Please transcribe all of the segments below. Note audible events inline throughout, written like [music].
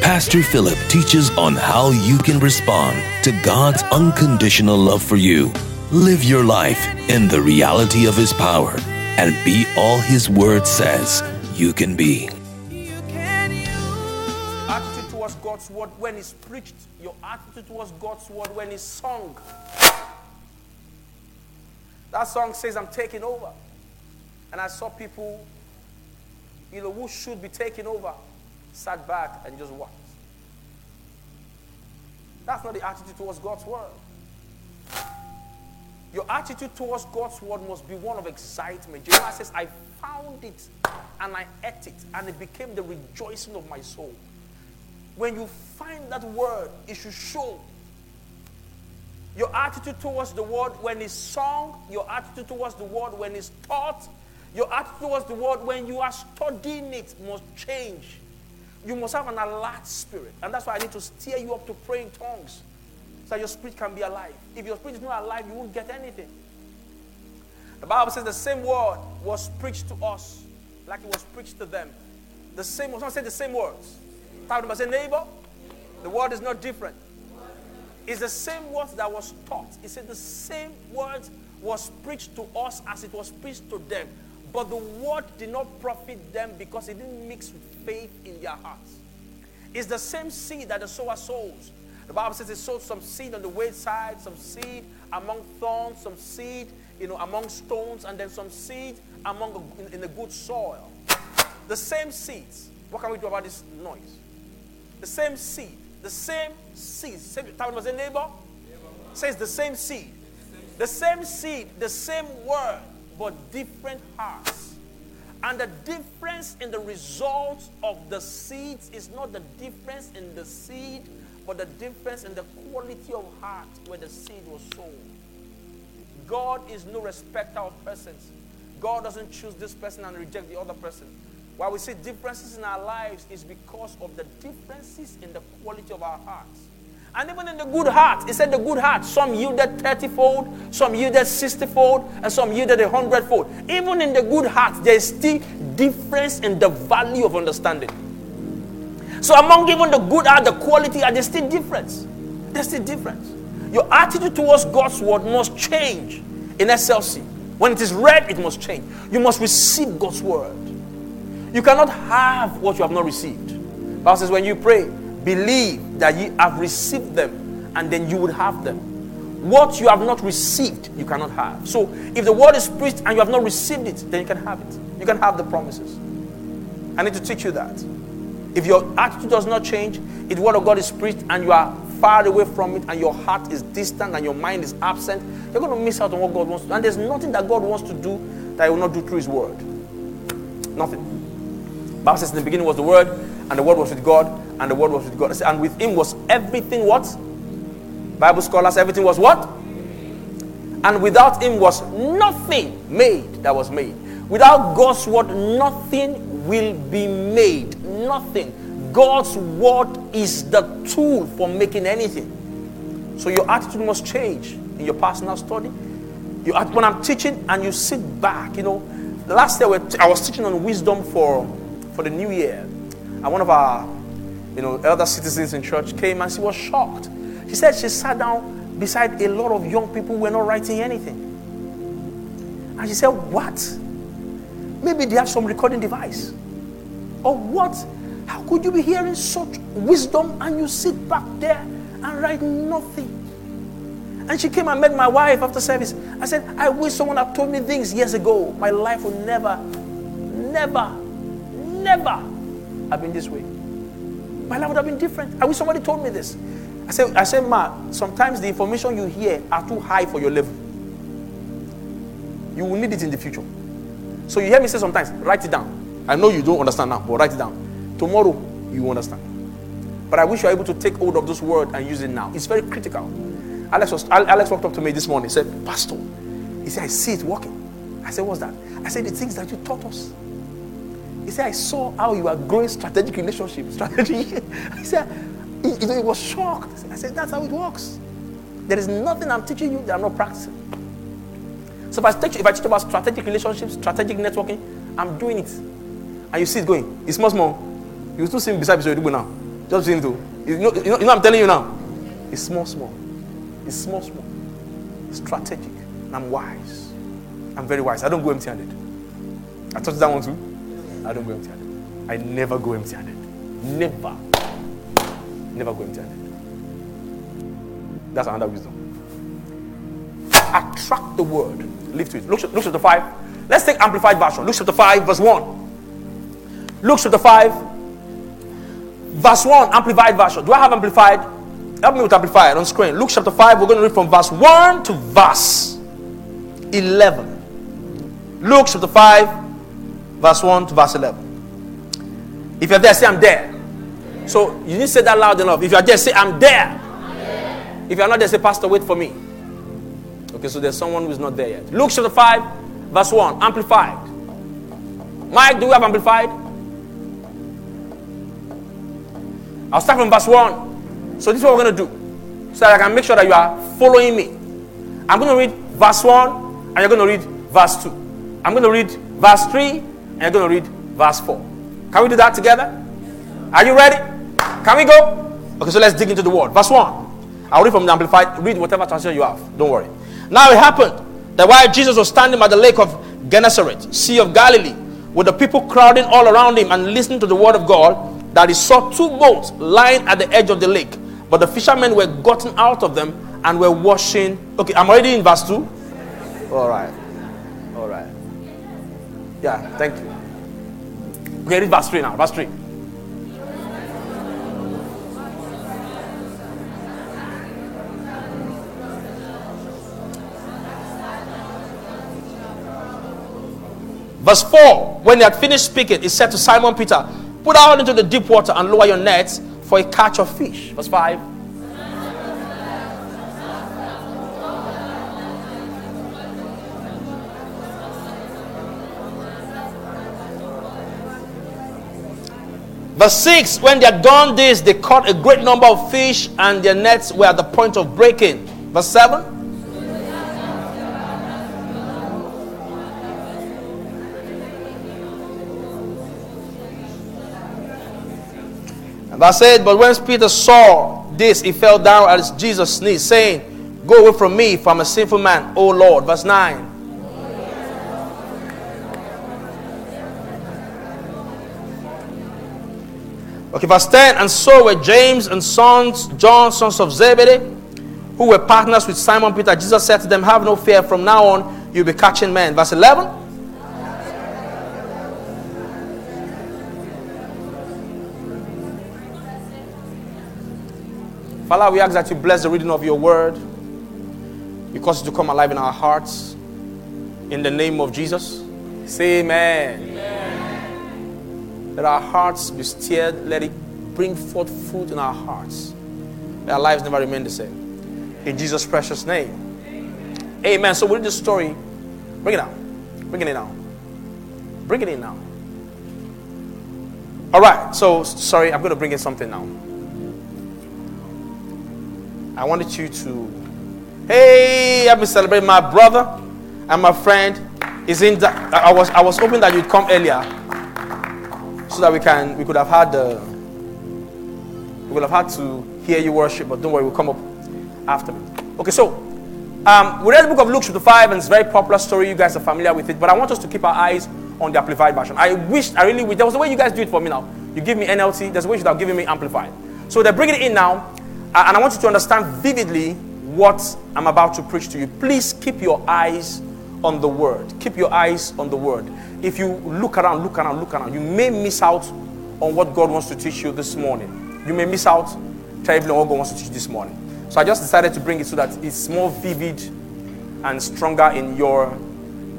Pastor Philip teaches on how you can respond to God's unconditional love for you. Live your life in the reality of His power and be all His Word says you can be. attitude towards God's word when it's preached, your attitude towards God's word when it's sung. That song says, I'm taking over. And I saw people, you know, who should be taking over, sat back and just watched. That's not the attitude towards God's word. Your attitude towards God's word must be one of excitement. Jeremiah says, I found it and I ate it, and it became the rejoicing of my soul. When you find that word, it should show. Your attitude towards the word when it's sung, your attitude towards the word when it's taught, your attitude towards the word when you are studying it must change. You must have an alert spirit. And that's why I need to steer you up to pray in tongues so that your spirit can be alive. If your spirit is not alive, you won't get anything. The Bible says the same word was preached to us like it was preached to them. The same, someone said the same words. Them, I say, neighbor, the word is not different. It's the same words that was taught. He said the same words was preached to us as it was preached to them. But the word did not profit them because it didn't mix faith in their hearts. It's the same seed that the sower sows. The Bible says it sowed some seed on the wayside, some seed among thorns, some seed, you know, among stones, and then some seed among in, in the good soil. The same seeds. What can we do about this noise? The same seed. The same seed. Same, tell was a neighbor. Says the same seed. The same seed, the same word, but different hearts. And the difference in the results of the seeds is not the difference in the seed, but the difference in the quality of heart where the seed was sown. God is no respecter of persons. God doesn't choose this person and reject the other person. Why we see differences in our lives is because of the differences in the quality of our hearts. And even in the good heart, he said the good heart, some yielded 30 fold, some yielded 60 fold, and some yielded a 100 fold. Even in the good heart, there is still difference in the value of understanding. So among even the good heart, the quality, are there still difference? There's still difference. Your attitude towards God's word must change in SLC. When it is read, it must change. You must receive God's word. You cannot have what you have not received. Bible says when you pray, believe that you have received them, and then you would have them. What you have not received, you cannot have. So if the word is preached and you have not received it, then you can have it. You can have the promises. I need to teach you that. If your attitude does not change, if the word of God is preached and you are far away from it and your heart is distant and your mind is absent, you're going to miss out on what God wants to do. And there's nothing that God wants to do that He will not do through His word. Nothing. Bible says in the beginning was the word, and the word was with God, and the word was with God. And with him was everything what? Bible scholars, everything was what? And without him was nothing made that was made. Without God's word, nothing will be made. Nothing. God's word is the tool for making anything. So your attitude must change in your personal study. You, when I'm teaching and you sit back, you know, last year I was teaching on wisdom for, for the new year. And one of our you know, elder citizens in church came and she was shocked. She said she sat down beside a lot of young people who were not writing anything. And she said, What? Maybe they have some recording device. Or what? How could you be hearing such wisdom and you sit back there and write nothing? And she came and met my wife after service. I said, I wish someone had told me things years ago. My life would never, never, never have been this way. My life would have been different. I wish somebody told me this. I said, I said, Ma, sometimes the information you hear are too high for your level. You will need it in the future. So you hear me say sometimes, write it down. I know you don't understand now, but write it down. Tomorrow, you understand. But I wish you are able to take hold of this word and use it now. It's very critical. Alex, was, Alex walked up to me this morning. He said, Pastor, he said, I see it working. I said, What's that? I said, The things that you taught us. He said, I saw how you are growing strategic relationships. [laughs] Strategy. he said, he, he was shocked. I said, That's how it works. There is nothing I'm teaching you that I'm not practicing. So if I teach, if I teach about strategic relationships, strategic networking, I'm doing it. And you see it going. It's small, small. You still see me beside you now. Just see him too. You know, you know, you know I'm telling you now. It's small, small. It's small, small. It's strategic. And I'm wise. I'm very wise. I don't go empty handed. I touched that one too. I don't go empty handed. I never go empty handed. Never. Never go empty handed. That's another wisdom. Attract the word. Live to it. Look, Luke chapter 5. Let's take amplified version. Luke chapter 5, verse 1. Luke chapter 5, verse 1, amplified version. Do I have amplified? Help me with amplified on screen. Luke chapter 5, we're going to read from verse 1 to verse 11. Luke chapter 5, verse 1 to verse 11. If you're there, say, I'm there. So you didn't say that loud enough. If you're there, say, I'm there. If you're not there, say, Pastor, wait for me. Okay, so there's someone who's not there yet. Luke chapter 5, verse 1, amplified. Mike, do we have amplified? I'll start from verse 1. So this is what we're going to do. So that I can make sure that you are following me. I'm going to read verse 1 and you're going to read verse 2. I'm going to read verse 3 and you're going to read verse 4. Can we do that together? Are you ready? Can we go? Okay, so let's dig into the word. Verse 1. I'll read from the Amplified. Read whatever translation you have. Don't worry. Now it happened that while Jesus was standing by the lake of Gennesaret, Sea of Galilee, with the people crowding all around him and listening to the word of God, that he saw two boats lying at the edge of the lake. But the fishermen were gotten out of them and were washing. Okay, I'm already in verse 2. All right. Yeah, thank you. Okay, read verse 3 now. Verse 3. Verse 4 When he had finished speaking, he said to Simon Peter, Put out into the deep water and lower your nets for a catch of fish. Verse 5. Verse 6 When they had done this, they caught a great number of fish, and their nets were at the point of breaking. Verse 7 Verse 8 But when Peter saw this, he fell down at Jesus' knees, saying, Go away from me, for I'm a sinful man, O Lord. Verse 9. Okay, verse 10 And so were James and sons, John, sons of Zebedee, who were partners with Simon Peter. Jesus said to them, Have no fear, from now on you'll be catching men. Verse 11 Father, we ask that you bless the reading of your word. You cause it to come alive in our hearts. In the name of Jesus. Say amen. amen. Let our hearts be stirred. Let it bring forth fruit in our hearts. Our lives never remain the same. In Jesus' precious name. Amen. So we read the story. Bring it out. Bring it in now. Bring it in now. All right. So, sorry, I'm going to bring in something now. I wanted you to, hey, help me celebrate my brother and my friend. Is in that I was I was hoping that you'd come earlier so that we can we could have had the we would have had to hear you worship, but don't worry, we'll come up after. Okay, so um, we read the book of Luke chapter 5, and it's a very popular story. You guys are familiar with it, but I want us to keep our eyes on the amplified version. I wish, I really wish, there was a way you guys do it for me now. You give me NLT, there's a way you should have given me amplified. So they're bringing it in now, and I want you to understand vividly what I'm about to preach to you. Please keep your eyes on the word. Keep your eyes on the word. If you look around, look around, look around, you may miss out on what God wants to teach you this morning. You may miss out terribly on what God wants to teach you this morning. So I just decided to bring it so that it's more vivid and stronger in your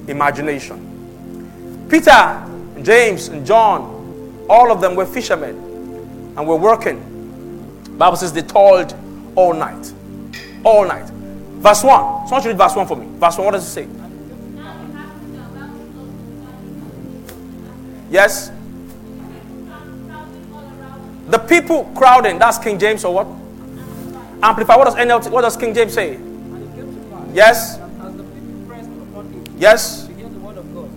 imagination. Peter, James, and John, all of them were fishermen and were working Bible says they toiled all night. All night. Verse 1. Someone should read verse 1 for me. Verse 1, what does it say? Yes? The people crowding, that's King James or what? Amplify. What does NLT, what does King James say? Yes? Yes?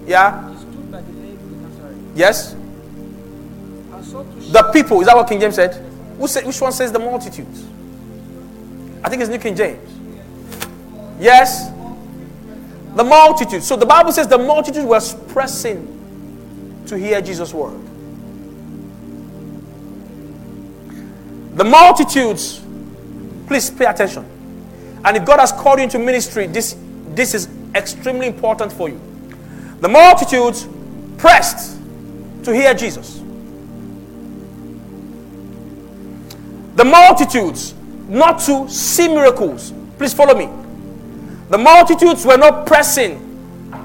Yeah? Yes? The people, is that what King James said? Who say, which one says the multitudes? I think it's New King James. Yes? The multitude. So the Bible says the multitude were pressing to hear Jesus' word. The multitudes, please pay attention. And if God has called you into ministry, this, this is extremely important for you. The multitudes pressed to hear Jesus. The multitudes not to see miracles. Please follow me. The multitudes were not pressing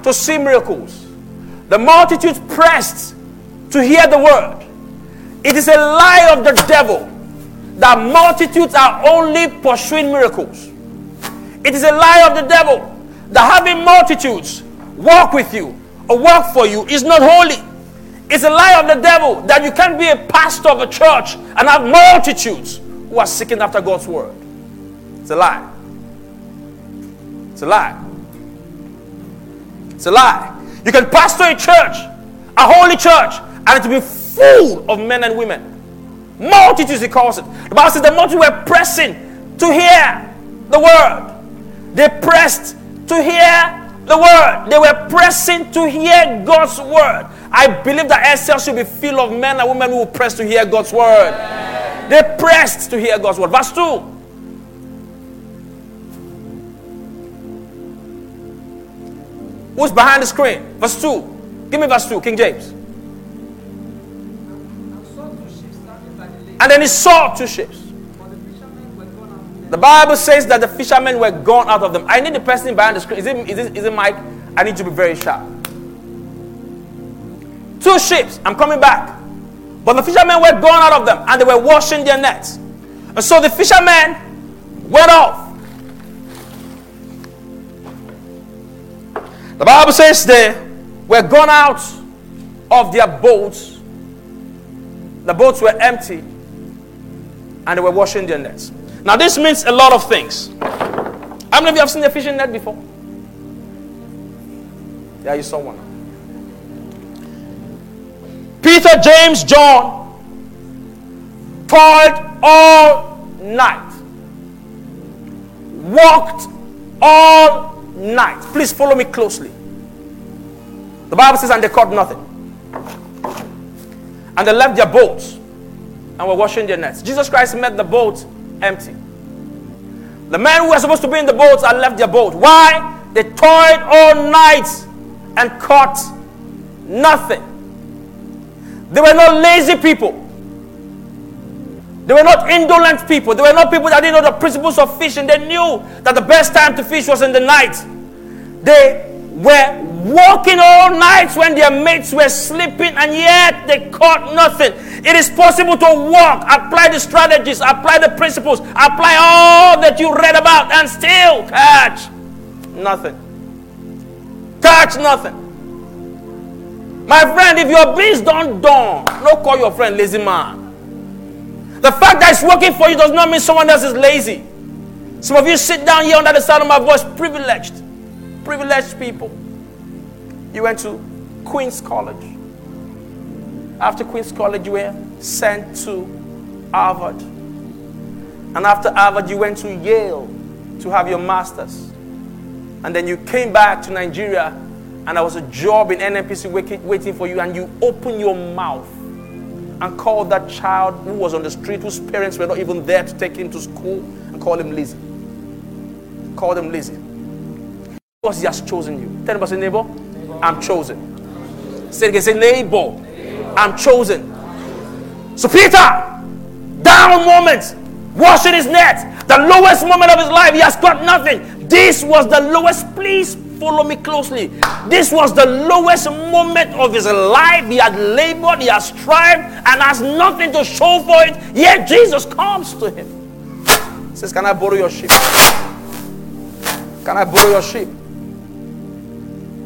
to see miracles. The multitudes pressed to hear the word. It is a lie of the devil that multitudes are only pursuing miracles. It is a lie of the devil that having multitudes walk with you or work for you is not holy. It's a lie of the devil that you can't be a pastor of a church and have multitudes who are seeking after God's word. It's a lie. It's a lie. It's a lie. You can pastor a church, a holy church, and it will be full of men and women. Multitudes, he calls it. The Bible says the multitude were pressing to hear the word. They pressed to hear the word. They were pressing to hear God's word. I believe that SL should be filled of men and women who will press to hear God's word. They pressed to hear God's word. Verse 2. Who's behind the screen? Verse 2. Give me verse 2, King James. And then he saw two ships. The Bible says that the fishermen were gone out of them. I need the person behind the screen. Is it, is it, is it Mike? I need to be very sharp. Two ships. I'm coming back. But the fishermen were gone out of them and they were washing their nets. And so the fishermen went off. The Bible says they were gone out of their boats. The boats were empty and they were washing their nets. Now, this means a lot of things. How many of you have seen a fishing net before? Yeah, you saw one. Peter, James, John toiled all night, walked all night. Please follow me closely. The Bible says, and they caught nothing. And they left their boats and were washing their nets. Jesus Christ met the boat empty. The men who were supposed to be in the boats had left their boat. Why? They toiled all night and caught nothing. They were not lazy people. They were not indolent people. They were not people that didn't know the principles of fishing. They knew that the best time to fish was in the night. They were walking all nights when their mates were sleeping and yet they caught nothing. It is possible to walk, apply the strategies, apply the principles, apply all that you read about and still catch nothing. Catch nothing. My friend, if your beans don't dawn, don't call your friend lazy man. The fact that it's working for you does not mean someone else is lazy. Some of you sit down here under the sound of my voice, privileged. Privileged people. You went to Queen's College. After Queen's College, you were sent to Harvard. And after Harvard, you went to Yale to have your master's. And then you came back to Nigeria, and there was a job in NNPC waiting for you, and you opened your mouth and called that child who was on the street, whose parents were not even there to take him to school, and call him lazy. Call him lazy. Because he has chosen you. Tell him, say, neighbor, I'm chosen. Say again, say, neighbor, I'm chosen. So Peter, down moment, washing his net, the lowest moment of his life, he has got nothing. This was the lowest. Please follow me closely. This was the lowest moment of his life. He had labored, he has strived, and has nothing to show for it. Yet Jesus comes to him. He Says, Can I borrow your sheep? Can I borrow your sheep?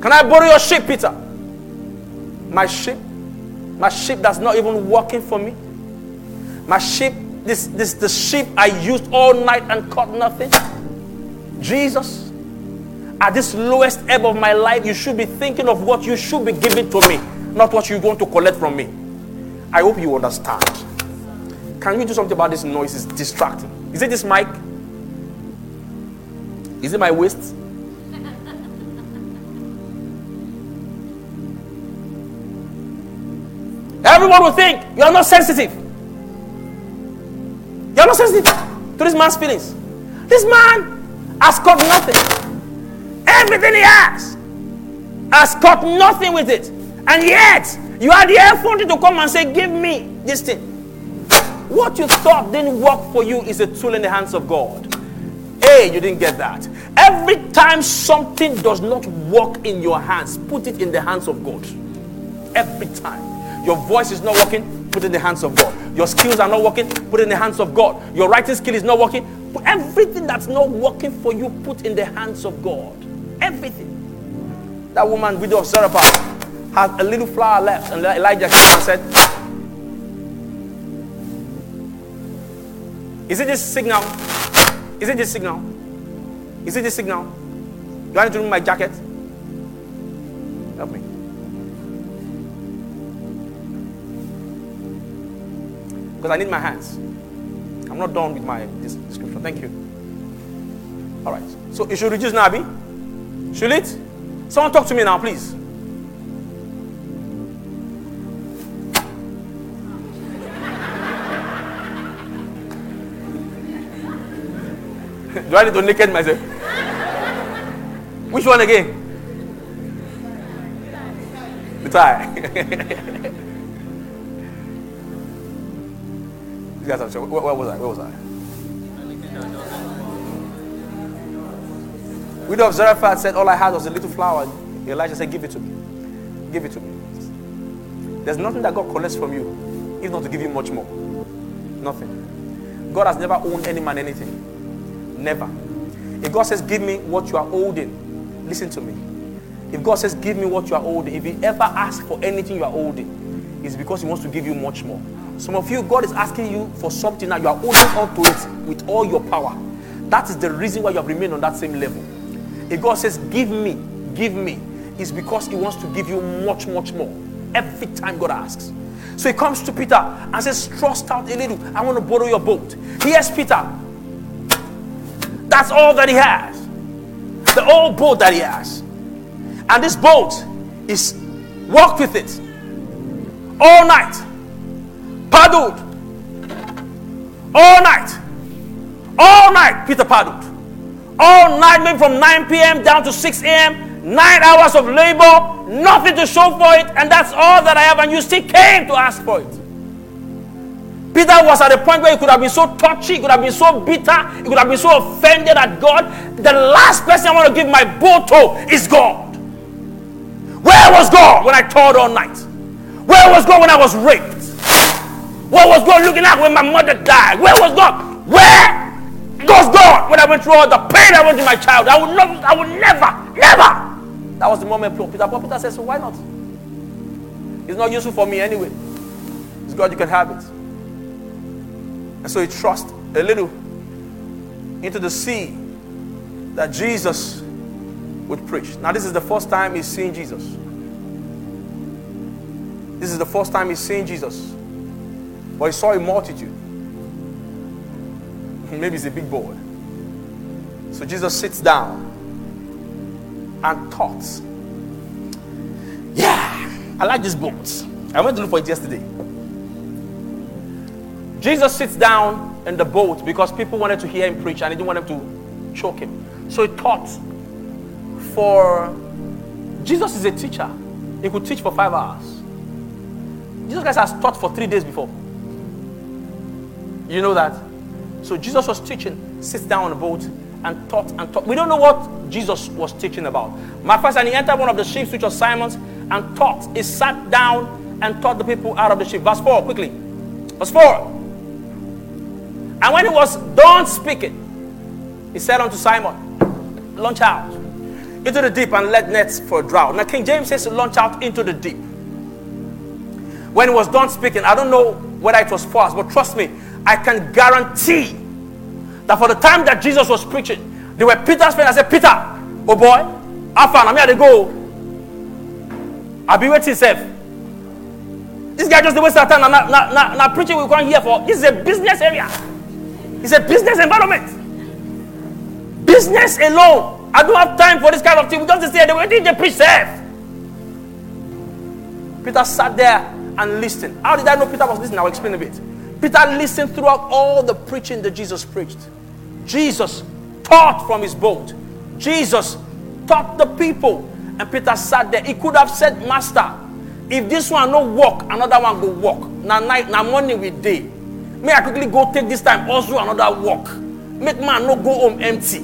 Can I borrow your sheep, Peter? My sheep? My sheep that's not even working for me? My sheep, this, this the sheep I used all night and caught nothing? Jesus, at this lowest ebb of my life, you should be thinking of what you should be giving to me, not what you're going to collect from me. I hope you understand. Can we do something about this noise? It's distracting. Is it this mic? Is it my waist? [laughs] Everyone will think you are not sensitive. You are not sensitive to this man's feelings. This man has caught nothing. Everything he has has caught nothing with it. And yet, you are the effort to come and say, Give me this thing. What you thought didn't work for you is a tool in the hands of God. Hey, you didn't get that. Every time something does not work in your hands, put it in the hands of God. Every time. Your voice is not working, put it in the hands of God. Your skills are not working, put it in the hands of God. Your writing skill is not working, everything that's not working for you, put in the hands of God. Everything. That woman, widow of Zarephath, had a little flour left, and Elijah came and said, Is it this signal? Is it this signal? Is it this signal? Do I need to remove my jacket? Help me. because I need my hands. I'm not done with my description. Thank you. All right. So it should reduce now, Abi? Should it? Someone talk to me now, please. Do I need to naked myself? Which one again? The tie. [laughs] You guys where, where was I? Where was I? Widow of Zarephath said, All I had was a little flour. Elijah said, Give it to me. Give it to me. There's nothing that God collects from you, if not to give you much more. Nothing. God has never owned any man anything. Never. If God says, Give me what you are holding, listen to me. If God says, Give me what you are holding, if He ever asks for anything you are holding, it's because He wants to give you much more. Some of you, God is asking you for something now. You are holding on to it with all your power. That is the reason why you have remained on that same level. If God says, Give me, give me, it's because He wants to give you much, much more. Every time God asks. So He comes to Peter and says, Trust out a little. I want to borrow your boat. Yes, Peter. That's all that he has. The old boat that he has. And this boat is walked with it all night paddled all night. All night, Peter paddled. All night, maybe from 9 p.m. down to 6 a.m. Nine hours of labor, nothing to show for it, and that's all that I have. And you still came to ask for it. Peter was at a point where he could have been so touchy, he could have been so bitter, he could have been so offended at God. The last person I want to give my boat to is God. Where was God when I toiled all night? Where was God when I was raped? What was God looking at when my mother died? Where was God? Where was God when I went through all the pain I went through my child? I would not, I would never, never. That was the moment Peter. Peter says, so why not? It's not useful for me anyway. It's God, you can have it. And so he trusts a little into the sea that Jesus would preach. Now, this is the first time he's seeing Jesus. This is the first time he's seeing Jesus. But he saw a multitude. Maybe it's a big board. So Jesus sits down and taught. Yeah, I like this boat. I went to look for it yesterday. Jesus sits down in the boat because people wanted to hear him preach and they didn't want him to choke him. So he taught for Jesus is a teacher. He could teach for five hours. Jesus Christ has taught for three days before. You know that? So Jesus was teaching, sits down on the boat and taught and taught. We don't know what Jesus was teaching about. My first, and he entered one of the ships, which was Simon's, and taught. He sat down and taught the people out of the ship. Verse 4, quickly. Verse 4. And when he was done speaking, he said unto Simon, launch out into the deep and let nets for a drought. Now, King James says to launch out into the deep. When he was done speaking, I don't know whether it was fast, but trust me, I can guarantee that for the time that Jesus was preaching, there were Peter's friends. I said, Peter, oh boy, far? I'm here to go. I'll be waiting safe. This guy just the waste of time. Now, now, now, preaching we come here for. This is a business area. It's a business environment. Business alone. I don't have time for this kind of thing. We just say the way they preach safe. Peter sat there and listened. How did I know Peter was listening? I'll explain a bit. Peter listened throughout all the preaching that Jesus preached. Jesus taught from his boat. Jesus taught the people. And Peter sat there. He could have said, Master, if this one no walk, another one go walk. Now night, now morning with day. May I quickly go take this time also another walk. Make man no go home empty.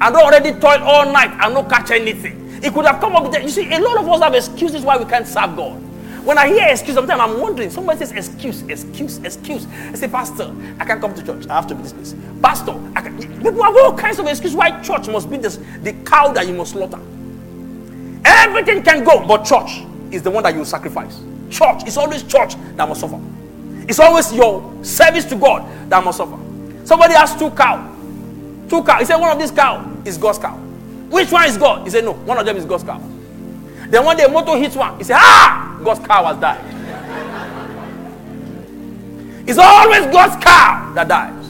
I don't already toil all night and no catch anything. He could have come up with that. You see, a lot of us have excuses why we can't serve God. When I hear excuse, sometimes I'm wondering. Somebody says excuse, excuse, excuse. I say, Pastor, I can't come to church. I have to be this place. Pastor, I can, people have all kinds of excuses why church must be this, the cow that you must slaughter. Everything can go, but church is the one that you sacrifice. Church, it's always church that must suffer. It's always your service to God that must suffer. Somebody has two cow. Two cow. He said one of these cow is God's cow. Which one is God? He said no, one of them is God's cow. Then one day motor hits one. He said, ah, God's car was died. it's always God's car that dies.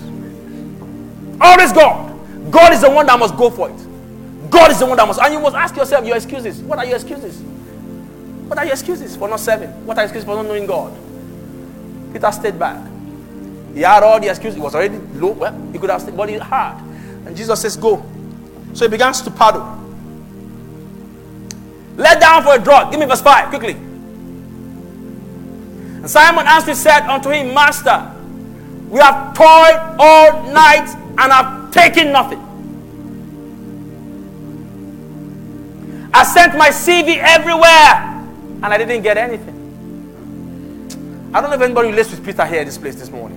Always God. God is the one that must go for it. God is the one that must. And you must ask yourself your excuses. What are your excuses? What are your excuses for not serving? What are your excuses for not knowing God? Peter stayed back. He had all the excuses. He was already low. Well, he could have stayed, but he had. And Jesus says, Go. So he begins to paddle. Let down for a draught. Give me verse 5 quickly. And Simon answered, said unto him, Master, we have toiled all night and have taken nothing. I sent my CV everywhere and I didn't get anything. I don't know if anybody relates with Peter here in this place this morning.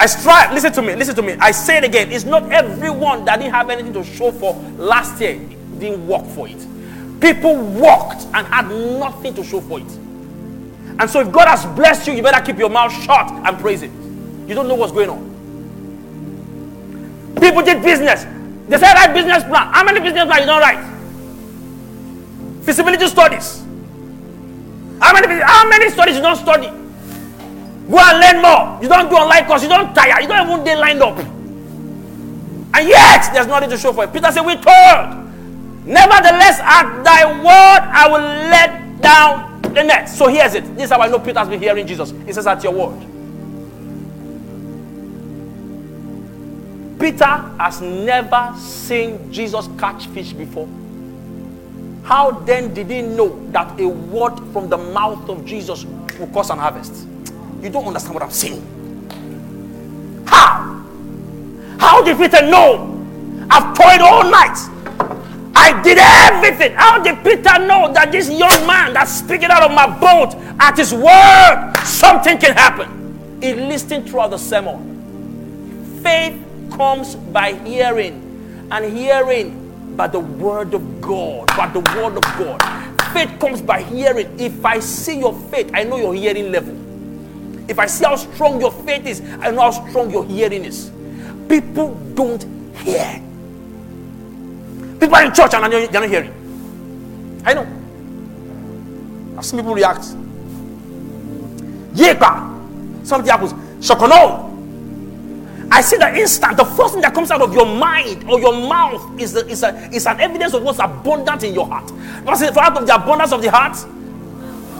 I strive, listen to me, listen to me. I say it again. It's not everyone that didn't have anything to show for last year didn't work for it. People walked and had nothing to show for it. And so if God has blessed you, you better keep your mouth shut and praise it. You don't know what's going on. People did business. They said write business plan. How many business plans you don't write? Feasibility studies. How many how many studies you don't study? Go and learn more. You don't do online course. You don't tire. You don't even get lined up. And yet there's nothing to show for it. Peter said, We told. Nevertheless, at thy word I will let down the net. So here's it. This is how I know Peter has been hearing Jesus. He says, At your word. Peter has never seen Jesus catch fish before. How then did he know that a word from the mouth of Jesus will cause an harvest? You don't understand what I'm saying. How? How did Peter know? I've toiled all night. I did everything. How did Peter know that this young man that's speaking out of my boat at his word, something can happen? He listened throughout the sermon. Faith comes by hearing, and hearing by the word of God. By the word of God. Faith comes by hearing. If I see your faith, I know your hearing level. If I see how strong your faith is, I know how strong your hearing is. People don't hear. People are in church and they're not hearing. I know. I've seen people react. Yepa. Something happens. Shokono. I see the instant, the first thing that comes out of your mind or your mouth is, a, is, a, is an evidence of what's abundant in your heart. For out of the abundance of the heart?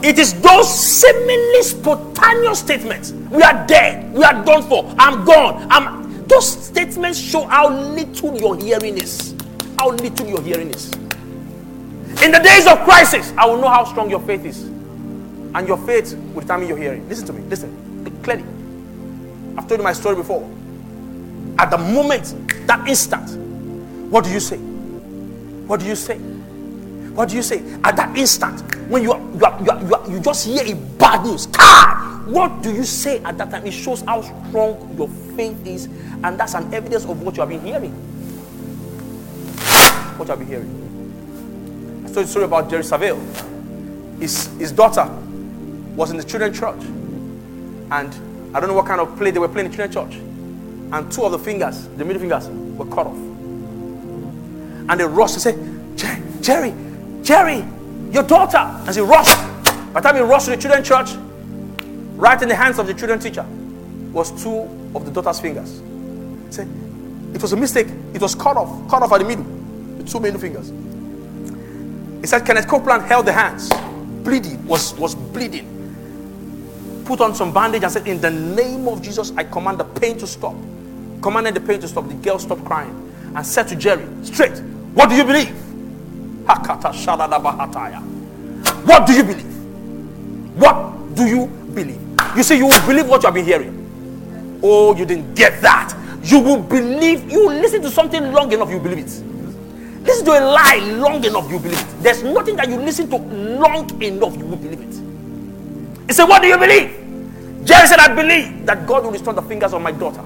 It is those seemingly spontaneous statements. We are dead. We are done for. I'm gone. I'm. Those statements show how little your hearing is. How little your hearing is. In the days of crisis, I will know how strong your faith is, and your faith will determine your hearing. Listen to me. Listen clearly. I've told you my story before. At the moment, that instant, what do you say? What do you say? What do you say? At that instant, when you are, you, are, you, are, you, are, you just hear a bad news, God, what do you say at that time? It shows how strong your faith is, and that's an evidence of what you have been hearing. What you have been hearing. I told you a story about Jerry Savelle. His, his daughter was in the children's church, and I don't know what kind of play they were playing in the children's church. And two of the fingers, the middle fingers, were cut off. And they rushed to say, Jerry, Jerry, your daughter. And he rushed. By the time he rushed to the children's church, right in the hands of the children teacher was two of the daughter's fingers. He said, it was a mistake. It was cut off, cut off at the middle, the two middle fingers. He said Kenneth Copeland held the hands, bleeding, was, was bleeding. Put on some bandage and said, In the name of Jesus, I command the pain to stop. Commanded the pain to stop. The girl stopped crying and said to Jerry, straight, What do you believe? What do you believe? What do you believe? You see, you will believe what you have been hearing. Oh, you didn't get that. You will believe, you listen to something long enough, you believe it. Listen to a lie long enough, you believe it. There's nothing that you listen to long enough, you will believe it. He said, What do you believe? Jerry said, I believe that God will restore the fingers of my daughter.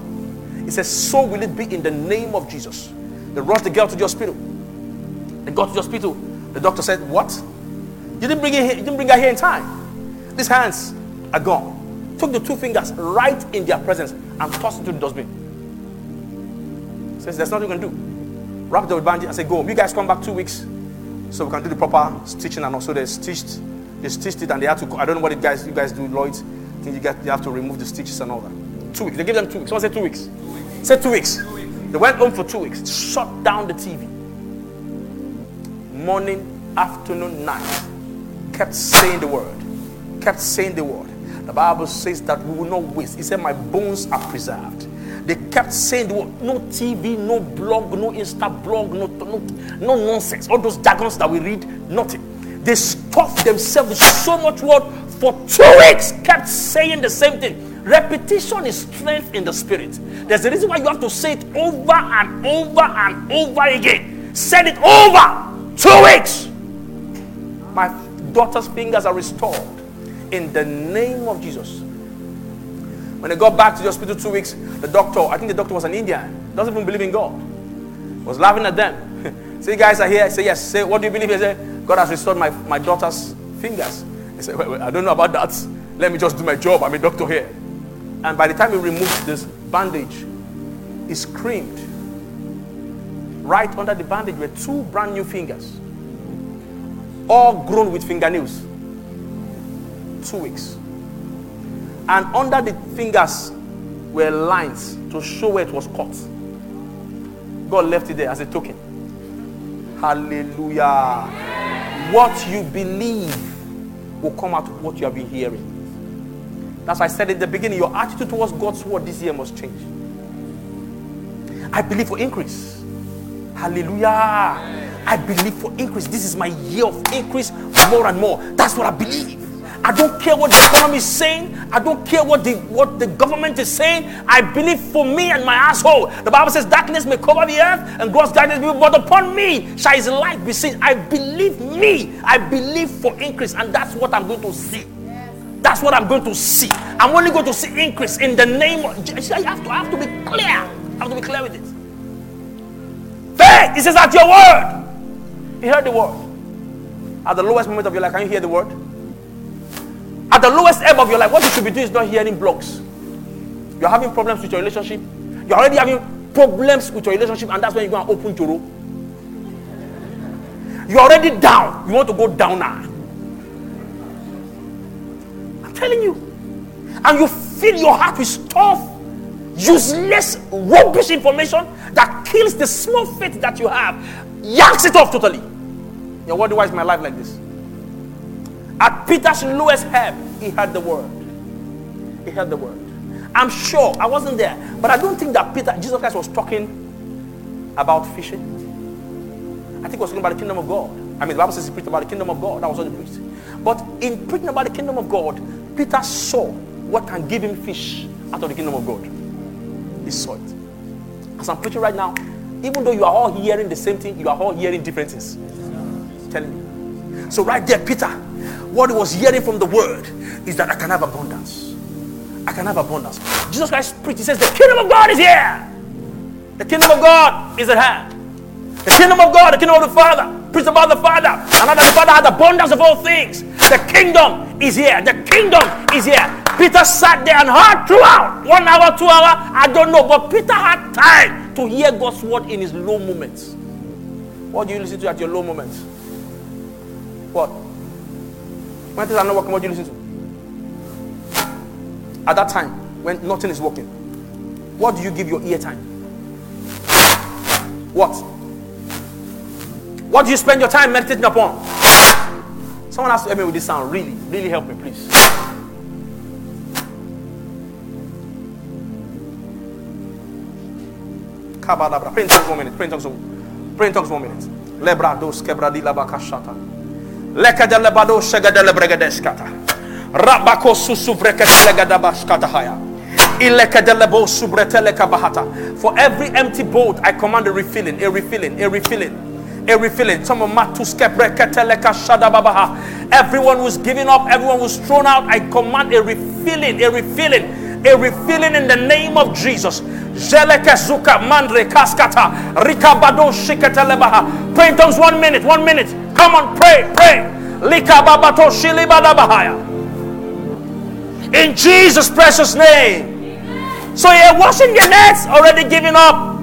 He says, So will it be in the name of Jesus. They rushed the girl to the hospital. They got to the hospital. The doctor said, What? You didn't bring, it here, you didn't bring her here in time. These hands are gone. Took the two fingers right in their presence and tossed it to the dustbin. Says, There's nothing you can do. Wrapped the bandage and said, Go. You guys come back two weeks so we can do the proper stitching and also they stitched they stitched it and they had to I don't know what it guys you guys do Lloyd think you get you have to remove the stitches and all that two weeks they gave them two weeks someone said two weeks Say two weeks. They went home for two weeks. Shut down the TV. Morning, afternoon, night. Kept saying the word. Kept saying the word. The Bible says that we will not waste. He said, My bones are preserved. They kept saying the word. No TV, no blog, no Insta blog, no, no, no nonsense. All those jargons that we read, nothing. They stuffed themselves with so much word for two weeks, kept saying the same thing. Repetition is strength in the spirit. There's a reason why you have to say it over and over and over again. Said it over two weeks. My daughter's fingers are restored in the name of Jesus. When they got back to the hospital two weeks, the doctor, I think the doctor was an Indian, doesn't even believe in God, was laughing at them. [laughs] say, you guys are here. Say, yes. Say, what do you believe? He said, God has restored my, my daughter's fingers. He said, I don't know about that. Let me just do my job. I'm a doctor here. And by the time he removed this bandage, he screamed. Right under the bandage were two brand new fingers, all grown with fingernails. Two weeks. And under the fingers were lines to show where it was cut. God left it there as a token. Hallelujah. What you believe will come out of what you have been hearing. That's why I said in the beginning, your attitude towards God's word this year must change. I believe for increase. Hallelujah. I believe for increase. This is my year of increase more and more. That's what I believe. I don't care what the economy is saying. I don't care what the what the government is saying. I believe for me and my household. The Bible says darkness may cover the earth and gross darkness be, but upon me shall his light be seen. I believe me. I believe for increase, and that's what I'm going to see. That's what I'm going to see. I'm only going to see increase in the name of Jesus. I have to, I have to be clear. I have to be clear with it. Faith, he says, at your word. He heard the word. At the lowest moment of your life, can you hear the word? At the lowest ebb of your life, what you should be doing is not hearing blocks. You're having problems with your relationship. You're already having problems with your relationship, and that's when you go and open Joro. You're already down. You want to go down now I'm telling you. And you fill your heart with stuff, useless, rubbish information that kills the small faith that you have, yanks it off totally. Yeah, what do why is my life like this? At Peter's lowest ebb, he had the word. He had the word. I'm sure I wasn't there, but I don't think that Peter, Jesus Christ, was talking about fishing. I think he was talking about the kingdom of God. I mean, the Bible says he preached about the kingdom of God. That was what he preached. But in preaching about the kingdom of God, Peter saw what can give him fish out of the kingdom of God. He saw it. As I'm preaching right now, even though you are all hearing the same thing, you are all hearing different things. Telling you. So, right there, Peter, what he was hearing from the word is that I can have abundance. I can have abundance. Jesus Christ preached, he says, The kingdom of God is here. The kingdom of God is at hand. The kingdom of God, the kingdom of the Father. Preach about the Father. And that the Father had abundance of all things. The kingdom is here. The kingdom is here. Peter sat there and heard throughout. One hour, two hour, I don't know. But Peter had time to hear God's word in his low moments. What do you listen to at your low moments? What? When things are not working, what do you listen to? At that time, when nothing is working, what do you give your ear time? What? What do you spend your time meditating upon? Someone has to help me with this sound. Really, really help me, please. Kabadabra. Pray in tongues one minute. Pray in tongues. Pray in tongues one minute. Lebrados kebradi labakashata. Lekada lebado shegada lebregedeskata. Rabako susuvreketelegadabashkata haya. For every empty boat, I command a refilling, a refilling, a refilling, a refilling. Everyone who's giving up, everyone who's thrown out, I command a refilling, a refilling, a refilling in the name of Jesus. Shikatelebaha. Pray in tongues one minute, one minute. Come on, pray, pray. Likababato Shilibadabahaya. In Jesus' precious name. So you're washing your nets, already giving up.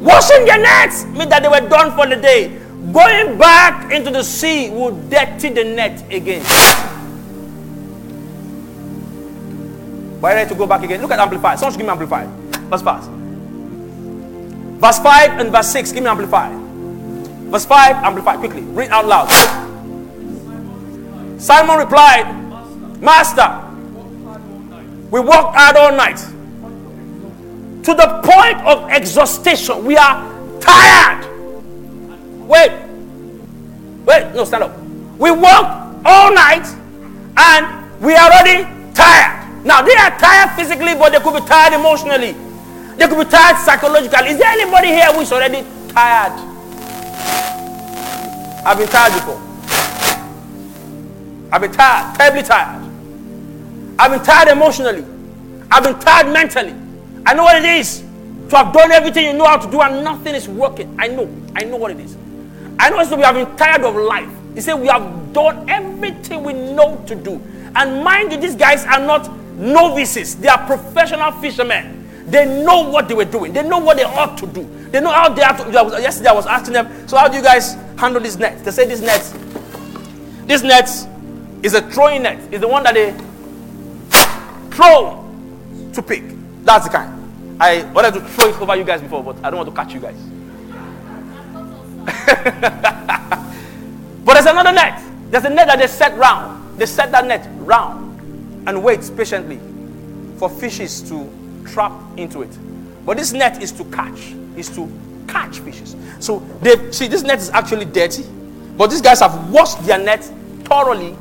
Washing your nets mean that they were done for the day. Going back into the sea will dirty the net again. Why ready to go back again? Look at Amplified. Someone should give me Amplified. Verse 5. Verse 5 and verse 6. Give me Amplified. Verse 5, Amplified. Quickly. Read out loud. Simon replied, Master, we walked hard all night to the point of exhaustion. We are tired. Wait, wait, no, stand up. We worked all night and we are already tired. Now they are tired physically, but they could be tired emotionally. They could be tired psychologically. Is there anybody here who is already tired? I've been tired before. I've been tired, terribly tired. I've been tired emotionally. I've been tired mentally. I know what it is to have done everything you know how to do and nothing is working. I know. I know what it is. I know so we have been tired of life. He said we have done everything we know to do. And mind you, these guys are not novices. They are professional fishermen. They know what they were doing. They know what they ought to do. They know how they have to. Yesterday I was asking them, so how do you guys handle this net? They say this net, this net is a throwing net. It's the one that they throw to pick. That's the kind. I wanted to throw it over you guys before, but I don't want to catch you guys. [laughs] but there's another net. There's a net that they set round. They set that net round and wait patiently for fishes to trap into it. But this net is to catch, is to catch fishes. So they see this net is actually dirty, but these guys have washed their net thoroughly.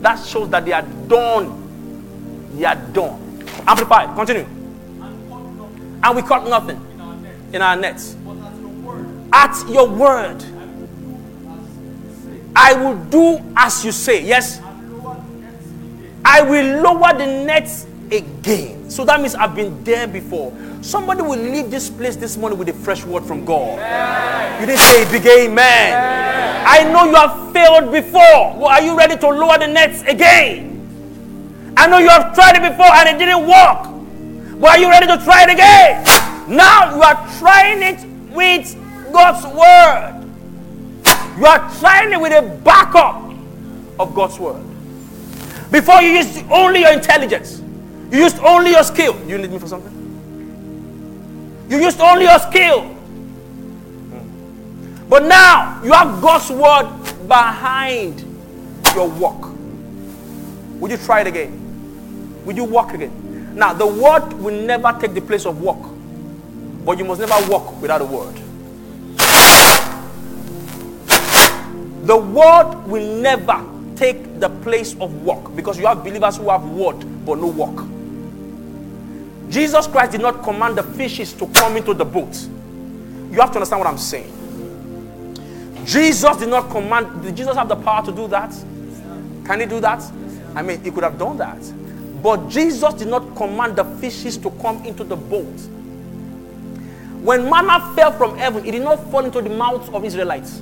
That shows that they are done they are done. Amplify. Continue. And we caught nothing in our nets. At your word, I will do as you say. Yes. I will lower the nets again. So that means I've been there before. Somebody will leave this place this morning with a fresh word from God. Amen. You didn't say a big amen. amen. I know you have failed before. Well, are you ready to lower the nets again? I know you have tried it before and it didn't work. But are you ready to try it again? Now you are trying it with God's word. You are trying it with a backup of God's word. Before you used only your intelligence, you used only your skill. You need me for something? You used only your skill. Hmm. But now you have God's word behind your work. Would you try it again? Would you walk again? Now, the word will never take the place of walk, but you must never walk without a word. The word will never take the place of walk because you have believers who have word but no walk. Jesus Christ did not command the fishes to come into the boat. You have to understand what I'm saying. Jesus did not command, did Jesus have the power to do that? Can he do that? I mean, he could have done that. But Jesus did not command the fishes to come into the boat. When manna fell from heaven, it did not fall into the mouths of Israelites.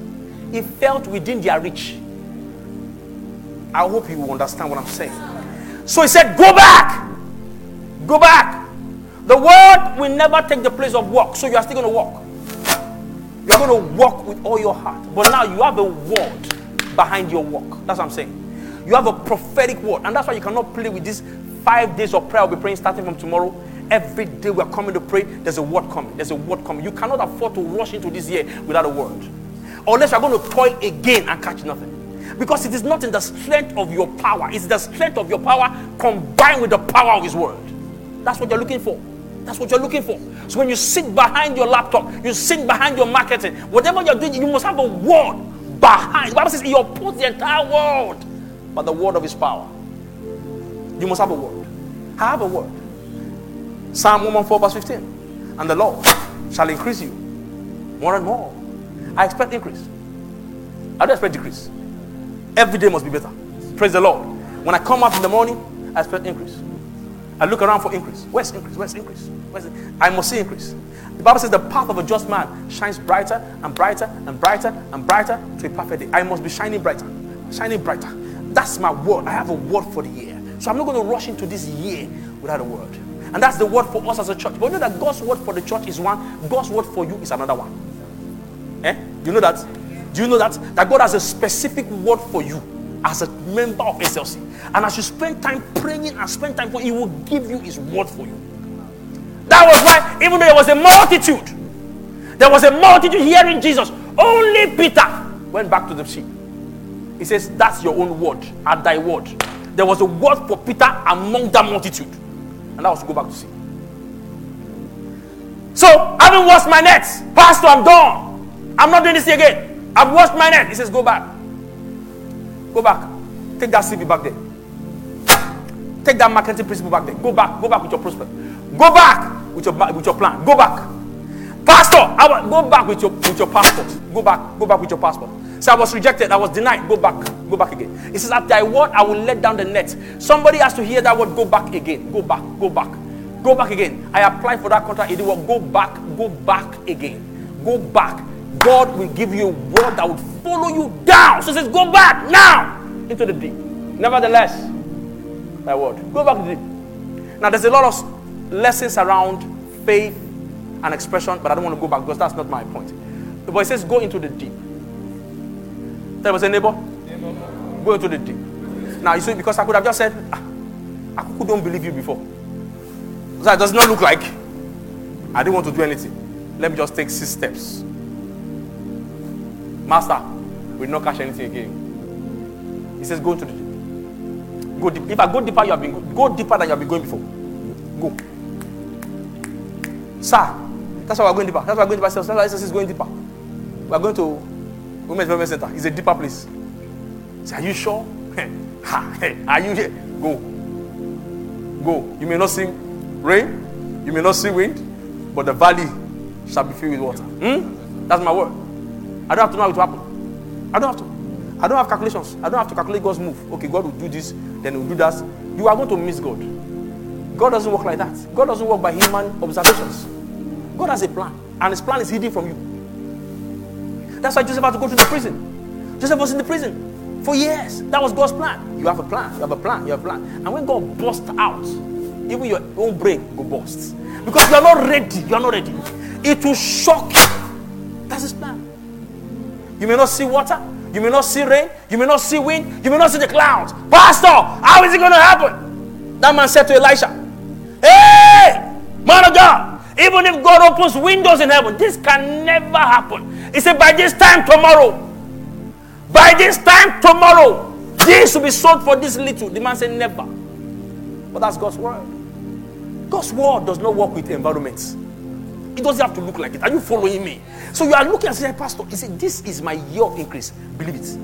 It fell within their reach. I hope you understand what I'm saying. So he said, Go back. Go back. The word will never take the place of work. So you are still going to walk. You are going to walk with all your heart. But now you have a word behind your walk. That's what I'm saying. You have a prophetic word. And that's why you cannot play with these five days of prayer. I'll be praying starting from tomorrow. Every day we're coming to pray. There's a word coming. There's a word coming. You cannot afford to rush into this year without a word. Unless you're going to toil again and catch nothing. Because it is not in the strength of your power, it's the strength of your power combined with the power of His word. That's what you're looking for. That's what you're looking for. So when you sit behind your laptop, you sit behind your marketing, whatever you're doing, you must have a word behind. The Bible says he opposed the entire world by the word of his power. You must have a word. Have a word. Psalm 114, verse 15. And the Lord shall increase you more and more. I expect increase. I don't expect decrease. Every day must be better. Praise the Lord. When I come up in the morning, I expect increase. I look around for increase. Where's increase? Where's increase? Where's it? I must see increase. The Bible says the path of a just man shines brighter and brighter and brighter and brighter to a perfect day. I must be shining brighter, shining brighter. That's my word. I have a word for the year. So I'm not going to rush into this year without a word. And that's the word for us as a church. But you know that God's word for the church is one, God's word for you is another one. Eh? Do you know that? Do you know that? That God has a specific word for you as a member of SLC. And as you spend time praying and spend time for He will give you His word for you. That was why, even though there was a multitude, there was a multitude hearing Jesus, only Peter went back to the sea. He says, That's your own word, at thy word. There was a word for Peter among that multitude, and that was to go back to sea. So, having washed my nets, Pastor, I'm done. I'm not doing this again. I've washed my net. He says, Go back. Go back. Take that CV back there. Take that marketing principle back there. Go back. Go back with your prospect. Go back with your with your plan. Go back. Pastor, I will, go back with your with your passport. Go back. Go back with your passport. So I was rejected. I was denied. Go back. Go back again. He says, At thy word, I will let down the net. Somebody has to hear that word. Go back again. Go back. Go back. Go back again. I applied for that contract. It didn't. Go back. Go back again. Go back. God will give you a word that will follow you down. So says, Go back now into the deep. Nevertheless, thy word. Go back to the deep. Now, there's a lot of lessons around faith and expression, but I don't want to go back because that's not my point. But it says, Go into the deep. There was a neighbor. Go into the deep. Now, you see, because I could have just said, ah, I couldn't believe you before. So it does not look like I didn't want to do anything. Let me just take six steps. Master, we will not catch anything again. He says, Go into the. Go deep. If I go deeper, you have been go deeper than you have been going before. Go. Sir, that's why we're going deeper. That's why we're going deeper. That's why is going deeper. We're going to Women's Development Center. It's a deeper place. Say, are you sure? [laughs] are you here? Go. Go. You may not see rain, you may not see wind, but the valley shall be filled with water. Hmm? That's my word. I don't have to know how it will happen. I don't have to. I don't have calculations. I don't have to calculate God's move. Okay, God will do this, then He will do that. You are going to miss God. God doesn't work like that. God doesn't work by human observations. God has a plan, and His plan is hidden from you. That's why Joseph had to go to the prison. Joseph was in the prison for years. That was God's plan. You have a plan. You have a plan. You have a plan. And when God busts out, even your own brain will burst because you are not ready. You are not ready. It will shock you. That's His plan. You may not see water. You may not see rain. You may not see wind. You may not see the clouds. Pastor, how is it going to happen? That man said to Elisha, Hey, man of God, even if God opens windows in heaven, this can never happen. He said, By this time tomorrow, by this time tomorrow, this will be sold for this little. The man said, Never. But that's God's word. God's word does not work with environments. It doesn't have to look like it. Are you following me? So you are looking and saying, Pastor, he said, This is my year of increase. Believe it.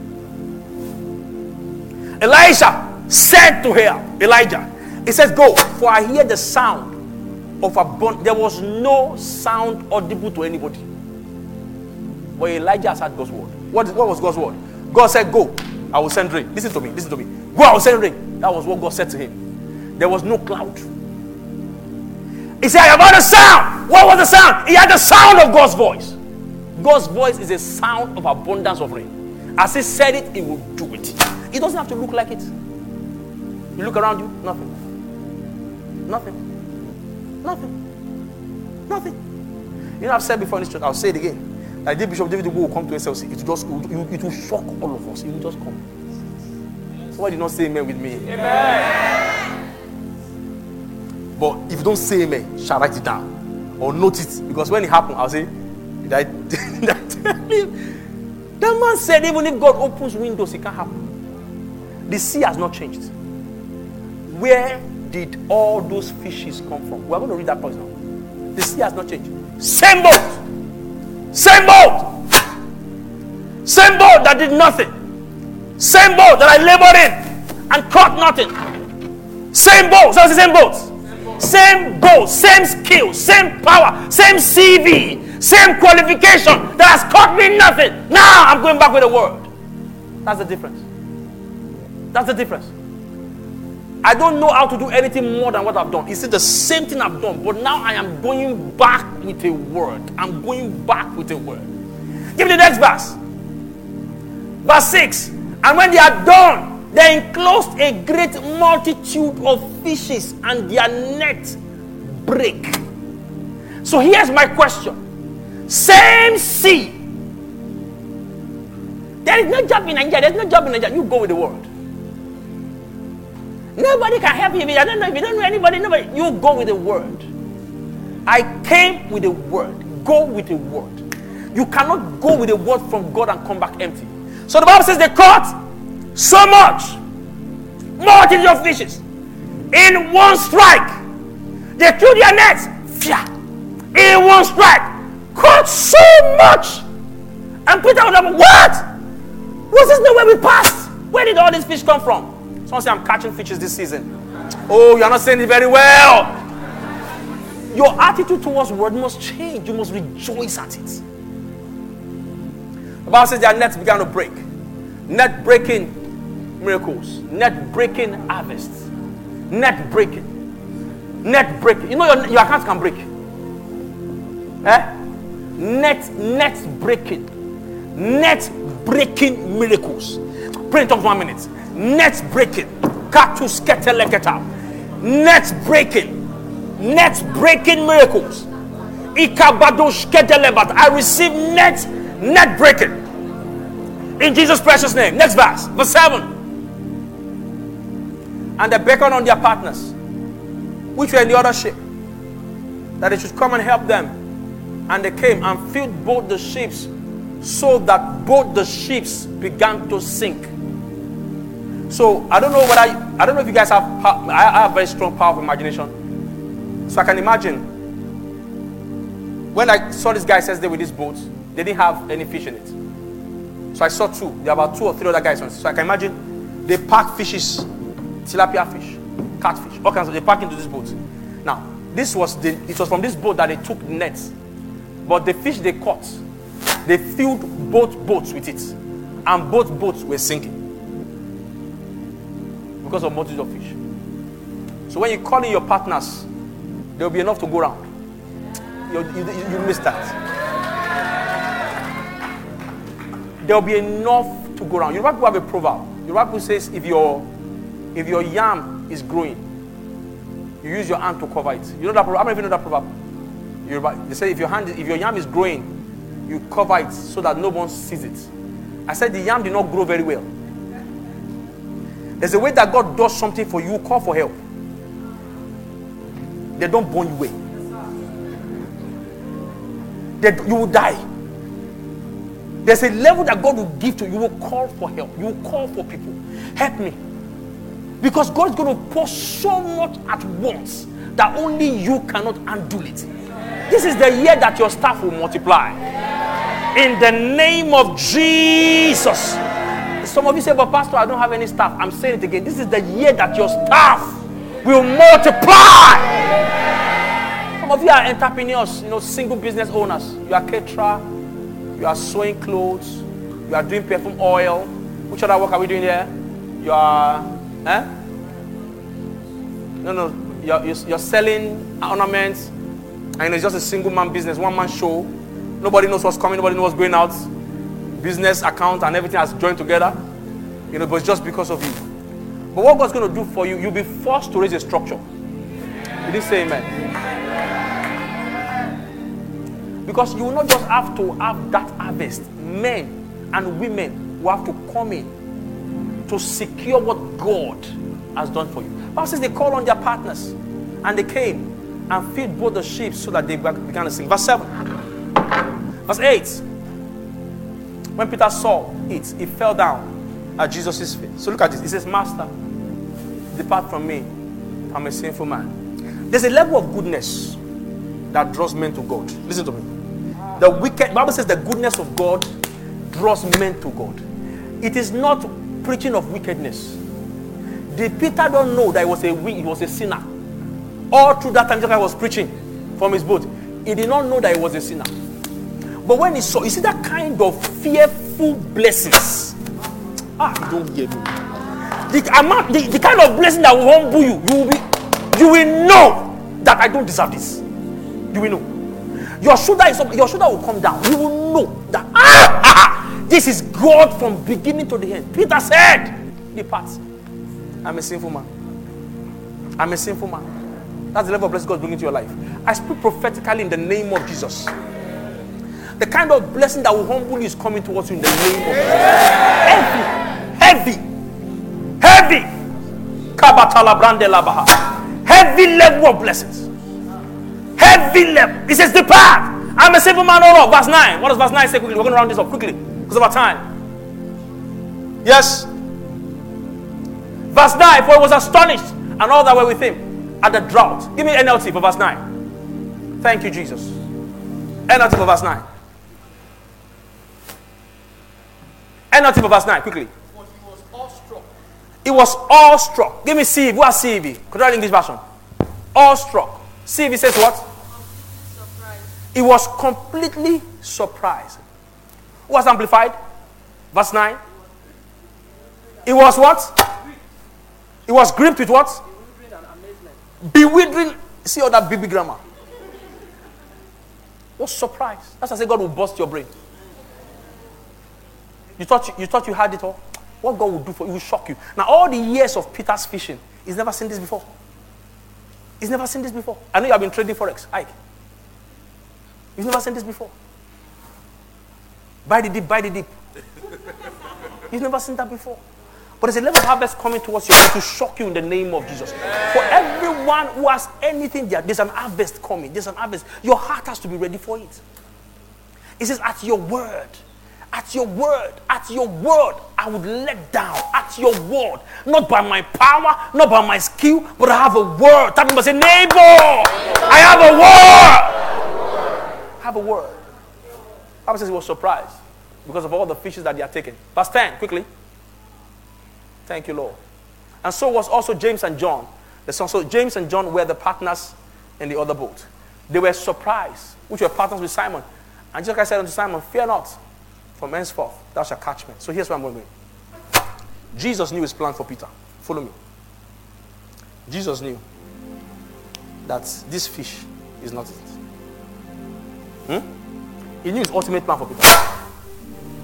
Elisha said to her, Elijah, he says, Go, for I hear the sound of a bond. There was no sound audible to anybody. But Elijah has had God's word. What, what was God's word? God said, Go, I will send rain. Listen to me, listen to me. Go, I will send rain. That was what God said to him. there was no cloud. He said, I have heard a sound. What was the sound? He had the sound of God's voice. God's voice is a sound of abundance of rain. As he said it, he will do it. It doesn't have to look like it. You look around you, nothing. Nothing. Nothing. Nothing. You know, I've said before in this church, I'll say it again. Like the Bishop David will come to SLC, it will just it will shock all of us. It will just come. Why did you not say amen with me? Amen. But if you don't say amen, shall write it down or note it because when it happened, I'll say, Did I, [laughs] did I tell you? That man said, even if God opens windows, it can't happen. The sea has not changed. Where did all those fishes come from? We're going to read that part now. The sea has not changed. Same boat. Same boat. Same boat that did nothing. Same boat that I labored in and caught nothing. Same boat. So it's the same boat. Same goal, same skill, same power, same CV, same qualification that has caught me nothing. Now I'm going back with the word. That's the difference. That's the difference. I don't know how to do anything more than what I've done. It's the same thing I've done, but now I am going back with a word. I'm going back with a word. Give me the next verse. Verse 6. And when they are done, they enclosed a great multitude of fishes, and their net break. So here's my question: Same sea. There is no job in Nigeria. There's no job in Nigeria. You go with the world. Nobody can help you you don't know. If you don't know anybody, nobody. You go with the word. I came with the word. Go with the word. You cannot go with the word from God and come back empty. So the Bible says they caught so much multitude of fishes in one strike. They threw their nets in one strike. Caught so much. And Peter was like, What? Was this the way we passed? Where did all these fish come from? Someone say, I'm catching fishes this season. Oh, you're not saying it very well. Your attitude towards word must change. You must rejoice at it. The Bible says their nets began to break. Net breaking miracles. Net breaking harvests. Net breaking. Net breaking. You know your, your account can break. Eh? Net, net breaking. Net breaking miracles. Pray in tongues one minute. Net breaking. Katus keteleketa. Net breaking. Net breaking miracles. Ikabadosh. I receive net net breaking. In Jesus' precious name. Next verse. Verse 7. And they beckoned on their partners, which were in the other ship, that they should come and help them. And they came and filled both the ships, so that both the ships began to sink. So I don't know what I I don't know if you guys have I have very strong power of imagination. So I can imagine when I saw this guy there with this boat, they didn't have any fish in it. So I saw two. There are about two or three other guys. on. So I can imagine they pack fishes, tilapia fish, catfish, all kinds of. They pack into this boat. Now this was the. It was from this boat that they took nets, but the fish they caught, they filled both boats with it, and both boats were sinking because of multitude of fish. So when you call in your partners, there will be enough to go around. You, you, you, missed that there will be enough to go around. Yoruba people have a proverb. Yoruba people says if your if your yam is growing, you use your hand to cover it. You know that proverb? How many of you know that proverb? They say if your hand if your yam is growing, you cover it so that no one sees it. I said the yam did not grow very well. There's a way that God does something for you, call for help. They don't burn you away. They, you will die. There's a level that God will give to you. You will call for help. You will call for people. Help me. Because God is going to pour so much at once that only you cannot undo it. This is the year that your staff will multiply. In the name of Jesus. Some of you say, but Pastor, I don't have any staff. I'm saying it again. This is the year that your staff will multiply. Some of you are entrepreneurs, you know, single business owners. You are caterer, you are sewing clothes, you are doing perfume oil. Which other work are we doing here? You are, No, no, you're, you're, selling ornaments, and it's just a single man business, one man show. Nobody knows what's coming, nobody knows what's going out. Business account and everything has joined together. You know, but it's just because of you. But what God's going to do for you, you'll be forced to raise a structure. Did he say amen? Because you will not just have to have that harvest. Men and women will have to come in to secure what God has done for you. Bible says they called on their partners and they came and filled both the sheep so that they began to sing. Verse 7. Verse 8. When Peter saw it, he fell down at Jesus' feet. So look at this. He says, Master, depart from me. I'm a sinful man. There's a level of goodness that draws men to God. Listen to me. The wicked, Bible says the goodness of God draws men to God. It is not preaching of wickedness. The Peter don't know that he was a he was a sinner. All through that time, Jesus was preaching from his boat. He did not know that he was a sinner. But when he saw, you see that kind of fearful blessings. Ah, don't get me. The amount, the, the kind of blessing that will humble you, you will be, you will know that I don't deserve this. You will know. Your shoulder is up, your shoulder will come down. You will know that ah, [laughs] ah this is God from beginning to the end. Peter said, Depart. I'm a sinful man. I'm a sinful man. That's the level of blessing God bringing to your life. I speak prophetically in the name of Jesus. The kind of blessing that will humble you is coming towards you in the name of Jesus. Heavy, heavy, heavy. Heavy level of blessings. Heavy level. He says, Depart. I'm a sinful man, oh, oh Verse 9. What does verse 9 say quickly? We're going to round this up quickly because of our time. Yes. Verse 9, for he was astonished, and all that were with him at the drought. Give me NLT for verse 9. Thank you, Jesus. NLT for verse 9. NLT for verse 9, quickly. For he was awestruck. He was awestruck. Give me CV. What CV? Control English version. Awestruck. CV says what? Surprised. He was completely surprised. Was amplified? Verse 9. It was what? It was gripped with what? Bewildering. See all that baby grammar. What surprise. That's why I say God will bust your brain. You thought you, thought you had it all. What God will do for you will shock you. Now, all the years of Peter's fishing, he's never seen this before. He's never seen this before. I know you have been trading forex, Ike. You've never seen this before. Buy the dip, buy the dip. You've never seen that before. But there's a level of harvest coming towards you to shock you in the name of Jesus. For everyone who has anything there, there's an harvest coming. There's an harvest. Your heart has to be ready for it. It says, At your word, at your word, at your word, I would let down. At your word, not by my power, not by my skill, but I have a word. Him and say, Neighbor, I have a word. I have a word. Bible says he was surprised because of all the fishes that they are taking. Verse 10, quickly. Thank you, Lord. And so was also James and John. So James and John were the partners in the other boat. They were surprised, which were partners with Simon. And Jesus Christ said unto Simon, Fear not, from henceforth thou shalt catch men. So here's where I'm going. to do. Jesus knew his plan for Peter. Follow me. Jesus knew that this fish is not it. Hmm? He knew his ultimate plan for Peter.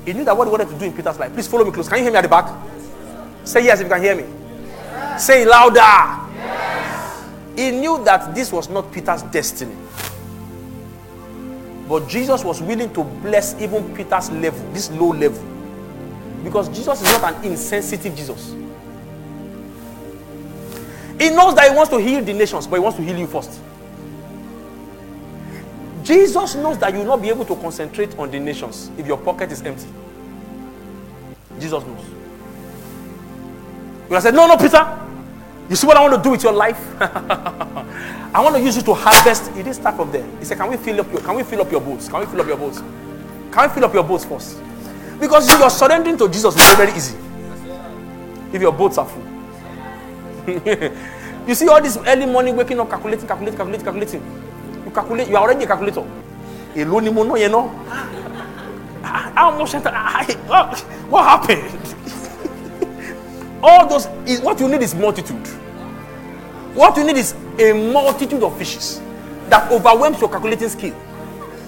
He knew that what he wanted to do in Peter's life. Please follow me close. Can you hear me at the back? Say yes if you can hear me. Yes. Say louder. Yes. He knew that this was not Peter's destiny. But Jesus was willing to bless even Peter's level, this low level. Because Jesus is not an insensitive Jesus. He knows that he wants to heal the nations, but he wants to heal you first. Jesus knows that you will not be able to concentrate on the nations if your pocket is empty. Jesus knows. You have said, No, no, Peter. You see what I want to do with your life? [laughs] I want to use you to harvest. He didn't start from there. He said, Can we fill up your can we fill up your boats? Can we fill up your boats? Can we fill up your boats first? Because you're surrendering to Jesus is very, very easy. If your boats are full. [laughs] you see all this early morning waking up, calculating, calculating, calculating, calculating. You calculate, you are already a calculator. Alone, you know. How much? What happened? All those, is what you need is multitude. What you need is a multitude of fishes that overwhelms your calculating skill.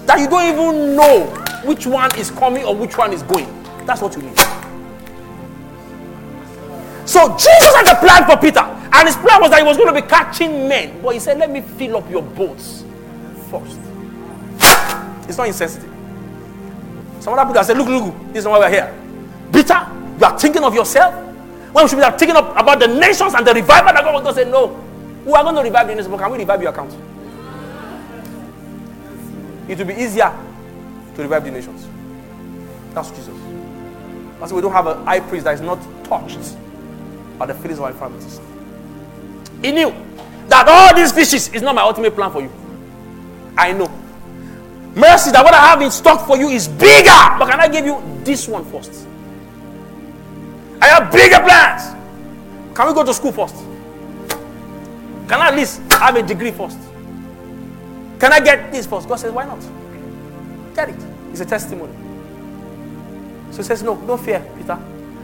That you don't even know which one is coming or which one is going. That's what you need. So Jesus had a plan for Peter, and his plan was that he was going to be catching men. But he said, Let me fill up your boats first. It's not insensitive. Some other people say, Look, look, this is why we're here. Peter, you are thinking of yourself. When we should be thinking of, about the nations and the revival that God was going to say, No, we are going to revive the nations, but can we revive your account? It will be easier to revive the nations. That's Jesus. That's why we don't have a high priest that is not touched by the feelings of our infirmities. He knew that all these fishes is not my ultimate plan for you. I know. Mercy, that what I have in stock for you is bigger. But can I give you this one first? I have bigger plans. Can we go to school first? Can I at least have a degree first? Can I get this first? God says, why not? Get it. It's a testimony. So he says, no, don't fear, Peter.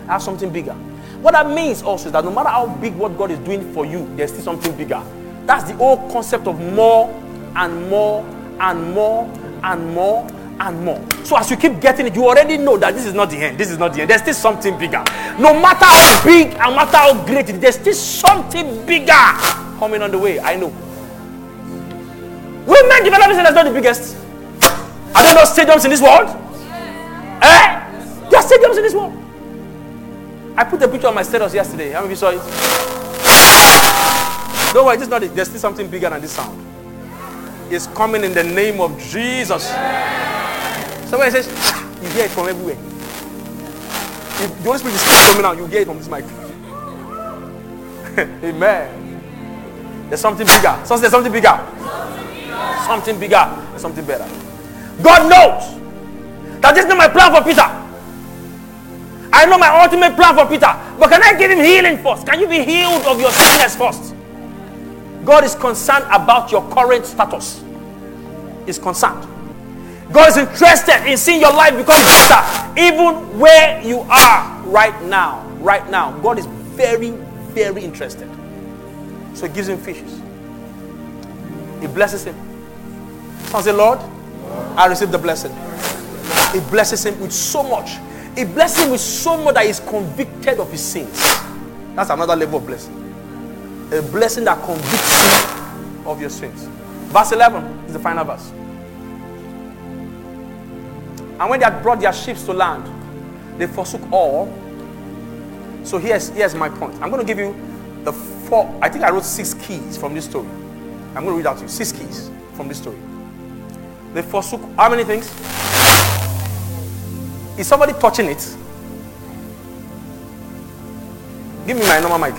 I have something bigger. What that means also is that no matter how big what God is doing for you, there's still something bigger. That's the whole concept of more and more and more and more and more. So as you keep getting it, you already know that this is not the end. This is not the end. There's still something bigger. No matter how big and matter how great it is, there's still something bigger coming on the way. I know. Women development center is not the biggest. Are there no stadiums in this world? Eh? There are stadiums in this world. I put a picture on my status yesterday. How many of you saw it? Don't worry, this is not it. There's still something bigger than this sound. It's coming in the name of Jesus. Somebody says, ah, you hear it from everywhere. If the Holy Spirit is coming out, you hear it from this mic. [laughs] Amen. There's something bigger. There's something bigger. Something bigger. There's something better. God knows that this is not my plan for Peter. I know my ultimate plan for Peter. But can I give him healing first? Can you be healed of your sickness first? God is concerned about your current status. He's concerned. God is interested in seeing your life become better, even where you are right now. Right now, God is very, very interested. So He gives him fishes. He blesses him. Someone say, Lord, I receive the blessing. He blesses him with so much. He blesses him with so much that he's convicted of his sins. That's another level of blessing. A blessing that convicts you of your sins. Verse 11 is the final verse. And when they had brought their ships to land, they forsook all. So here's, here's my point. I'm going to give you the four, I think I wrote six keys from this story. I'm going to read out to you six keys from this story. They forsook how many things? Is somebody touching it? Give me my normal mic.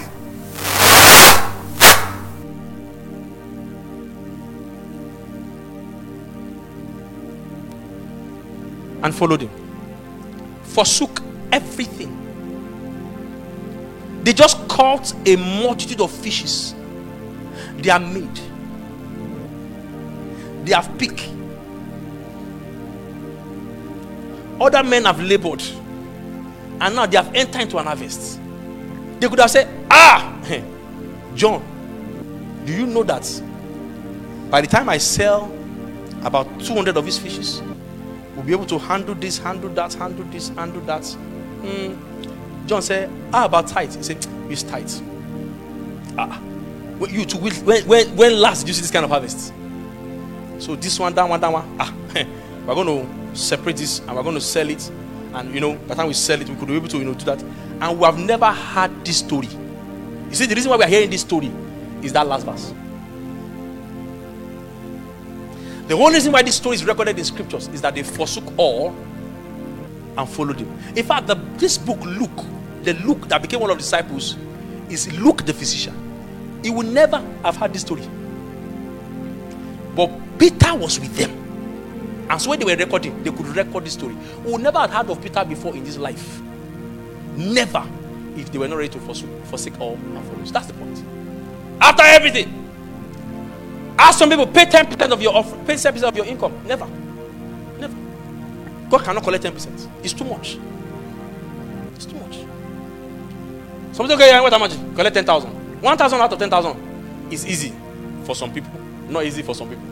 And followed him. Forsook everything. They just caught a multitude of fishes. They are made. They have picked. Other men have labored. And now they have entered into an harvest. They could have said, Ah, [laughs] John, do you know that by the time I sell about 200 of these fishes, we'll be able to handle this, handle that, handle this, handle that. Mm. John said, How about tight? He said, Use tight. Ah, you too, when, when, when last you see this kind of harvest? So this one, that one, that one. Ah, [laughs] we're going to separate this and we're going to sell it. And you know, by the time we sell it, we could be able to you know do that. And we have never had this story. You see, the reason why we are hearing this story is that last verse. The only reason why this story is recorded in scriptures is that they forsook all and followed him. In fact, the, this book, Luke, the Luke that became one of the disciples, is Luke the physician. He would never have had this story. But Peter was with them. And so when they were recording, they could record this story. We would never have heard of Peter before in this life. Never. If they were not ready to forsake, forsake all and follow. That's the point. After everything, ask some people pay 10% of your offer, pay 10% of your income. Never. Never. God cannot collect 10%. It's too much. It's too much. Somebody okay, what how much? Collect 10,000. 1,000 out of 10,000. is easy for some people, not easy for some people.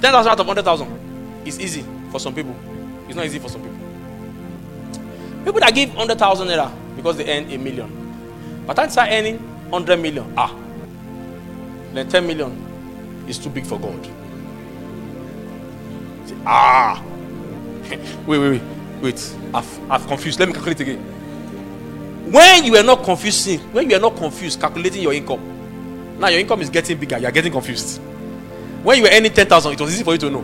10,000 out of 100,000 is easy for some people, it's not easy for some people. People that give 100,000 naira because they earn a million, but time start earning 100 million, ah, then 10 million is too big for God. Say, ah, [laughs] wait, wait, wait, wait, I've, I've confused. Let me calculate again. When you are not confusing, when you are not confused calculating your income, now your income is getting bigger, you are getting confused. When you were earning 10,000, it was easy for you to know.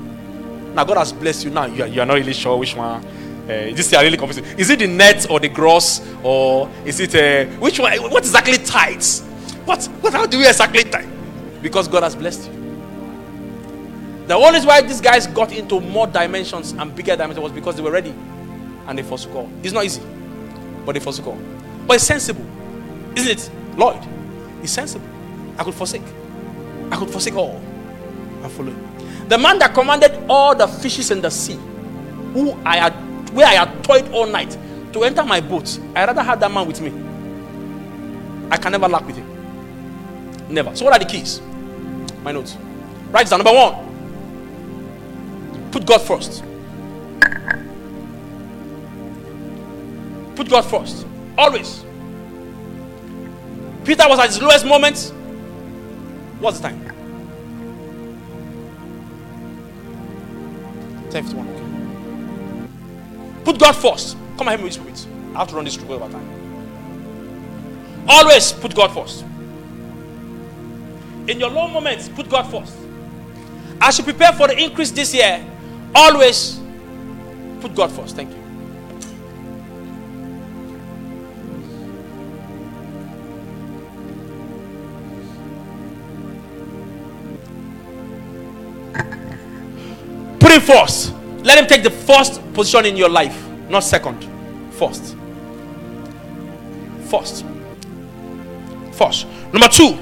Now God has blessed you. Now you are, you are not really sure which one. Uh, this are really confused. Is it the net or the gross or is it uh, which one? What exactly tithes? What? What? How do we exactly tithe? Because God has blessed you. The only why these guys got into more dimensions and bigger dimensions was because they were ready and they all. It's not easy, but they all. But it's sensible, isn't it, Lloyd? It's sensible. I could forsake. I could forsake all and follow him. The man that commanded all the fishes in the sea, who I had, where I had toiled all night to enter my boat, I rather have that man with me. I can never lack with him. Never. So what are the keys? My notes. Write down. Number one. Put God first. Put God first. Always. Peter was at his lowest moment. What's the time? 1051. Okay. Put God first. Come and help me with it. I have to run this through over time. Always put God first. In your low moments, put God first. As you prepare for the increase this year, always put God first. Thank you. Put him first. Let him take the first position in your life, not second. First. First. First. Number two,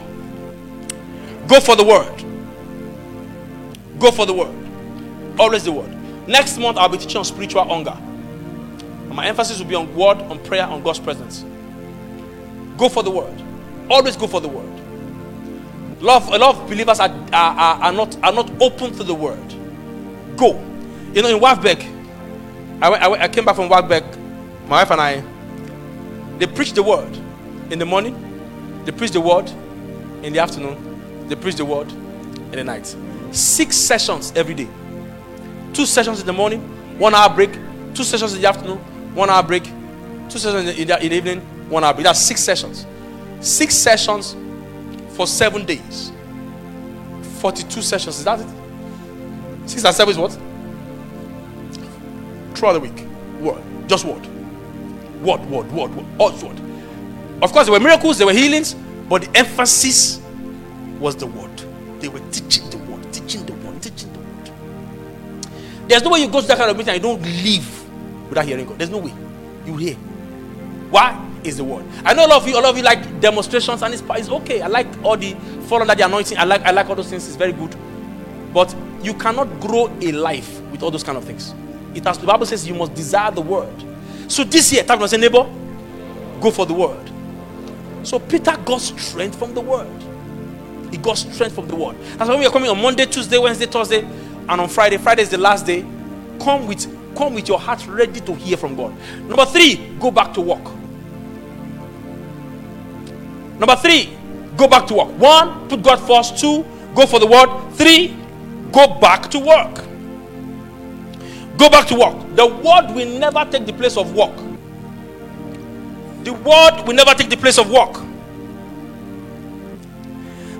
go for the word. Go for the word. Always the word. Next month, I'll be teaching on spiritual hunger. And my emphasis will be on word, on prayer, on God's presence. Go for the word. Always go for the word. A lot of, a lot of believers are, are, are, not, are not open to the word. Go. You know, in WAFBEC, I, I, I came back from WAFBEC, my wife and I, they preach the word in the morning, they preach the word in the afternoon, they preach the word in the night. Six sessions every day. Two sessions in the morning, one hour break, two sessions in the afternoon, one hour break, two sessions in the, in the evening, one hour break. That's six sessions. Six sessions for seven days. 42 sessions. Is that it? Six and seven is what? Throughout the week. Word. Just word. Word, word, word, word. All. Of course, there were miracles, there were healings, but the emphasis was the word. They were teaching the word, teaching the word, teaching the word. There's no way you go to that kind of meeting and you don't leave without hearing God. There's no way. You hear. Why? Is the word. I know a lot of you, a lot of you like demonstrations, and it's, it's okay. I like all the fall under the anointing. I like I like all those things. It's very good. But you cannot grow a life with all those kind of things. It has the Bible says you must desire the word. So this year, time tap say neighbor, go for the word. So Peter got strength from the word. He got strength from the word. That's why we are coming on Monday, Tuesday, Wednesday, Thursday, and on Friday. Friday is the last day. Come with come with your heart ready to hear from God. Number three, go back to work. Number three, go back to work. One, put God first. Two, go for the word. Three, go back to work. Go back to work. The word will never take the place of work. The word will never take the place of work.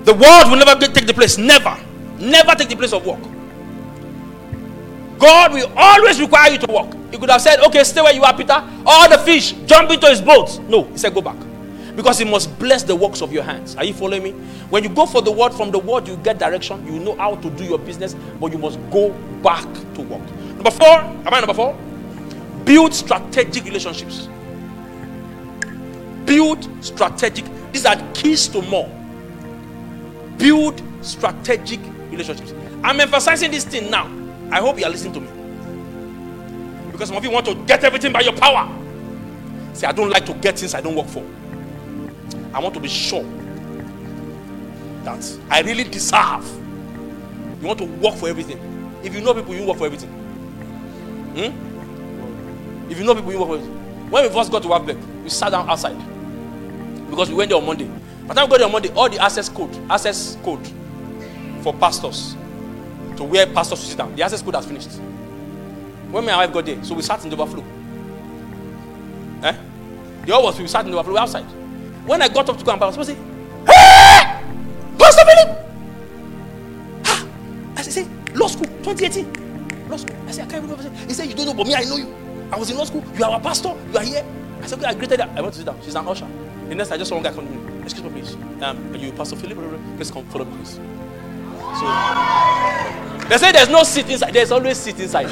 The word will never take the place. Never. Never take the place of work. God will always require you to work. He could have said, Okay, stay where you are, Peter. All the fish, jump into his boat. No, he said, Go back. Because he must bless the works of your hands. Are you following me? When you go for the word, from the word you get direction, you know how to do your business, but you must go back to work. Number four, am I number four? Build strategic relationships. Build strategic, these are keys to more. Build strategic relationships. I'm emphasizing this thing now. I hope you are listening to me. Because some of you want to get everything by your power. Say, I don't like to get things I don't work for. I want to be sure that I really deserve. You want to work for everything. If you know people, you work for everything. Hmm? If you know people, you work for everything. When we first got to back, we sat down outside because we went there on Monday. By the time we got on Monday, all the access code, access code for pastors to where pastors to sit down, the access code has finished. When my wife got there, so we sat in the overflow. Eh? The all was we sat in the overflow outside. When I got up to go and pastor say, Hey! Pastor Philip! Ha! I said, law school, 2018. Law school. I said, I can't remember. He said, You don't know, but me, I know you. I was in law school. You are our pastor. You are here. I said, I greeted her. I want to sit down. She's an usher. The next I just saw one guy come to me. Excuse me, please. Um, you Pastor Philip? Please come follow me, please. So they say there's no seat inside. There's always seat inside.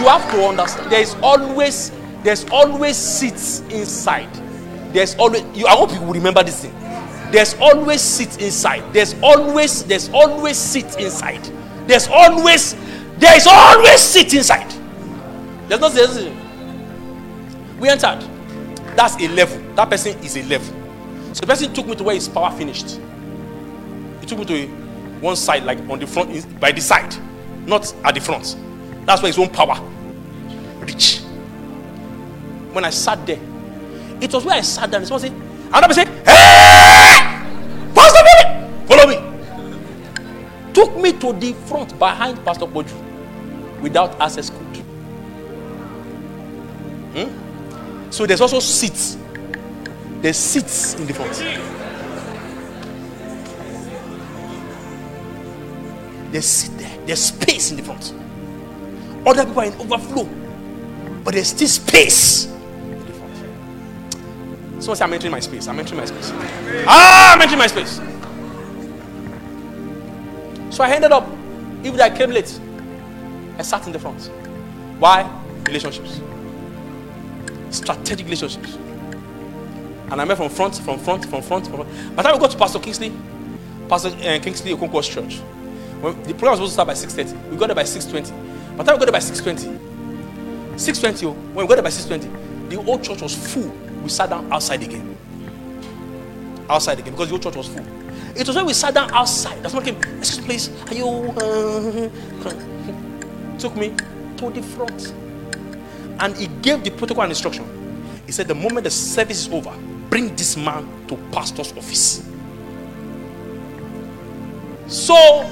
You have to understand. There is always there's always seats inside. There's always you. I hope you will remember this thing. There's always seats inside. There's always there's always seats inside. There's always there is always seat inside. There's no there's, We entered. That's a level. That person is a level. So the person took me to where his power finished. He took me to a, one side, like on the front, by the side, not at the front. That's where his own power reach. When I sat there, it was where I sat down. Someone said, another person said, Hey! Pastor Billy! Follow me. Took me to the front behind Pastor Boju without access code. Hmm? So there's also seats. There's seats in the front. There's seat there. There's space in the front. Other people are in overflow, but there's still space in the front. Say, I'm entering my space. I'm entering my space. Ah, I'm entering my space. So I ended up, even though I came late, I sat in the front. Why? Relationships. Strategic relationships. And I met from front, from front, from front, from front. By the time we got to Pastor Kingsley, Pastor uh, Kingsley Okonkwo's church, when the program was supposed to start by 6.30, we got there by 6.20. By the time we got there by 6.20, 6.20, when we got there by 6.20, the old church was full. We sat down outside again. Outside again, because the whole church was full. It was when we sat down outside. That's when came, excuse me, please, are you... Uh, [laughs] took me to the front. And he gave the protocol and instruction. He said, the moment the service is over, bring this man to pastor's office. So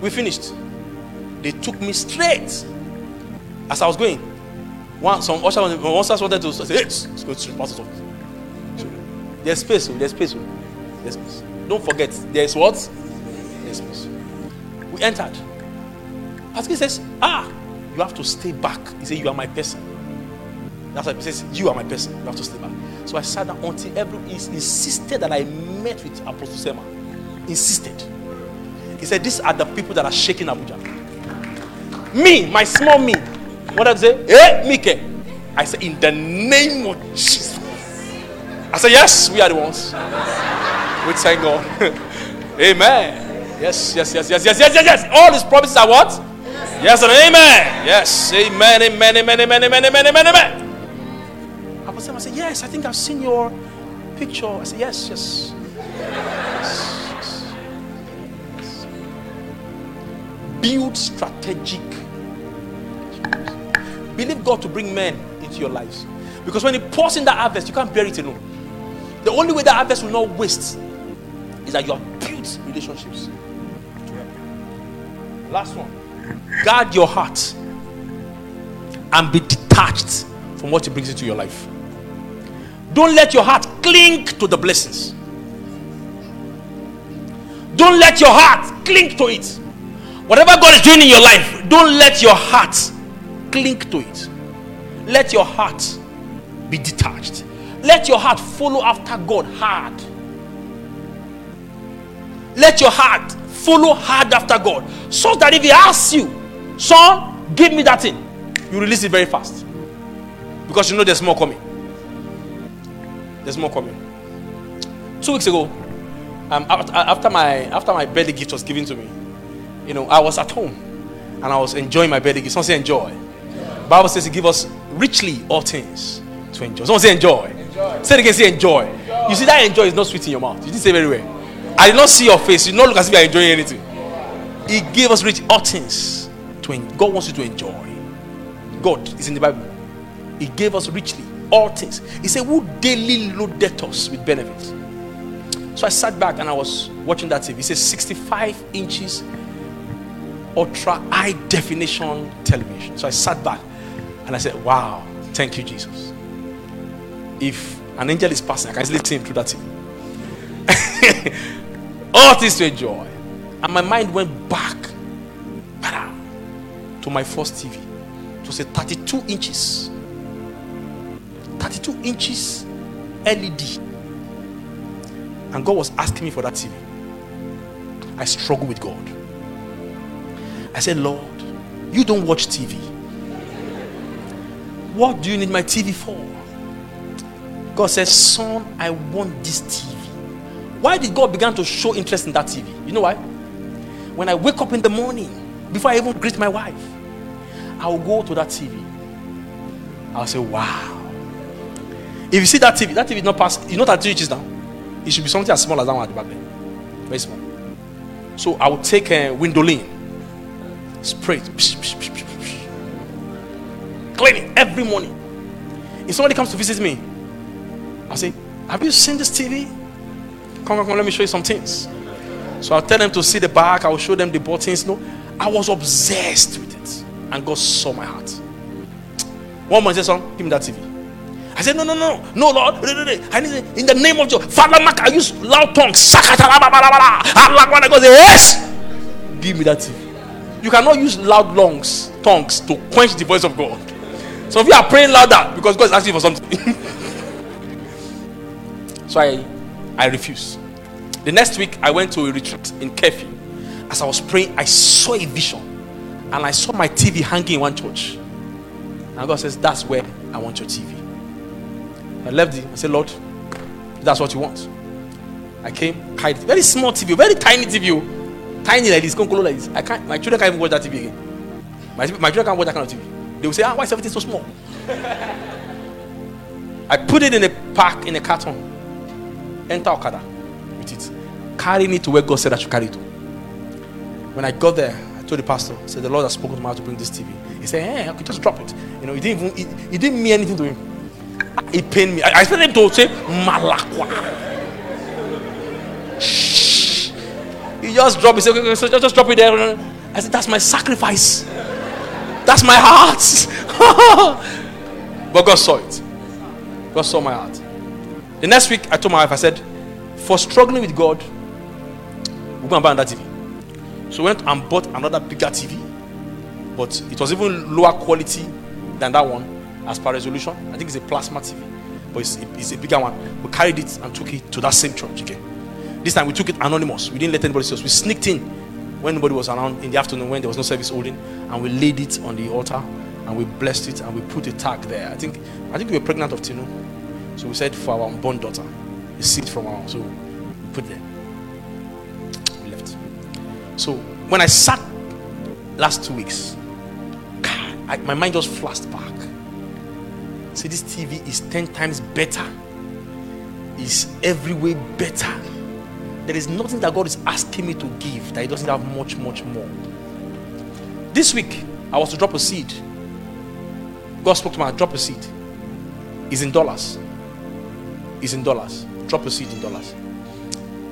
we finished. They took me straight. As I was going, one some usher one usher wanted to say, hey, let's go to pastor's office. So, there's space, oh, there's space, oh, there's space. Don't forget, there's what? There's space. We entered. Pastor says, ah, you have to stay back. He said, you are my person. That's why he says, you are my person. You have to stay back. So I sat down until every he insisted that I met with Apostle Selman. Insisted. He said, These are the people that are shaking Abuja. Me, my small me. What did I say? Hey, Mike. I said, In the name of Jesus. I said, Yes, we are the ones. We thank God. [laughs] amen. Yes, yes, yes, yes, yes, yes, yes, yes. All his promises are what? Yes, and amen. Yes, amen, amen, amen, amen, amen, amen, amen, amen. Apostle I said, Yes, I think I've seen your picture. I said, Yes, yes. yes, yes. Build strategic. Believe God to bring men into your lives. Because when He pours in that harvest, you can't bear it alone. The only way that harvest will not waste is that you have built relationships. Last one. Guard your heart and be detached from what it brings into your life. Don't let your heart cling to the blessings. Don't let your heart cling to it. Whatever God is doing in your life, don't let your heart cling to it. Let your heart be detached. Let your heart follow after God hard. Let your heart follow hard after God. So that if He asks you, son, give me that thing, you release it very fast. Because you know there's more coming. There's more coming. Two weeks ago, um, after my after my birthday gift was given to me, you know, I was at home and I was enjoying my birthday gift. Someone say enjoy. Bible says He give us richly all things to enjoy. Someone say enjoy. enjoy. Say it again. Say enjoy. enjoy. You see that enjoy is not sweet in your mouth. You didn't say very well. I did not see your face. You don't look as if you are enjoying anything. He gave us rich all things to God wants you to enjoy. God is in the Bible. He gave us richly all things. He said, Who daily loaded us with benefits. So I sat back and I was watching that TV. It says 65 inches ultra high definition television. So I sat back and I said, Wow, thank you, Jesus. If an angel is passing, I can easily see him through that TV. [laughs] All things to enjoy. And my mind went back to my first TV. It was a 32 inches. 32 inches LED. And God was asking me for that TV. I struggled with God. I said, Lord, you don't watch TV. What do you need my TV for? God says, Son, I want this TV. Why did God begin to show interest in that TV? You know why? When I wake up in the morning, before I even greet my wife, I will go to that TV. I'll say, Wow. If you see that TV, that TV is not past, you know that 3 inches now. It should be something as small as that one at the back there. Very small. So I will take eh, a Windolene, spray it, psh, psh, psh, psh. clean it every morning. If somebody comes to visit me, I'll say, Have you seen this TV? Come, come, come, let me show you some things. So I'll tell them to see the back, I'll show them the buttons. No, I was obsessed with it, and God saw my heart. One man said, Son, give me that TV. I said, No, no, no, no, Lord. I need in the name of Jesus. Father Mark, I use loud tongues. I go, Yes, give me that TV. You cannot use loud lungs, tongues to quench the voice of God. Some of you are praying louder because God is asking for something. [laughs] so I, I refuse. The next week, I went to a retreat in Keffi. As I was praying, I saw a vision, and I saw my TV hanging in one church. And God says, "That's where I want your TV." I left it. I said, "Lord, that's what you want." I came, carried very small TV, very tiny TV, oh. tiny like this, close like this. I can't. My children can't even watch that TV again. My, my children can't watch that kind of TV. They will say, "Ah, why is everything so small?" [laughs] I put it in a pack in a carton. Enter Okada with it. Carrying it to where God said I should carry it to. When I got there, told the pastor, said, The Lord has spoken to me how to bring this TV. He said, Hey, I could just drop it. You know, it didn't even it, it didn't mean anything to him. It pained me. I, I expected him to say Malakwa. Shh. He just dropped it. He said, okay, okay, so just, just drop it there. I said, That's my sacrifice. That's my heart. [laughs] but God saw it. God saw my heart. The next week, I told my wife, I said, for struggling with God, we're going to buy another TV. So we went and bought another bigger TV, but it was even lower quality than that one as per resolution. I think it's a plasma TV, but it's, it's a bigger one. We carried it and took it to that same church again. This time we took it anonymous. We didn't let anybody see us. We sneaked in when nobody was around in the afternoon when there was no service holding, and we laid it on the altar and we blessed it and we put a tag there. I think I think we were pregnant of Tino. So we said for our unborn daughter, a seed from our so we put there. So when I sat last two weeks, God, I, my mind just flashed back. See, this TV is 10 times better, is every way better. There is nothing that God is asking me to give that He doesn't have much, much more. This week, I was to drop a seed. God spoke to me, drop a seed. It's in dollars. It's in dollars. Drop a seed in dollars.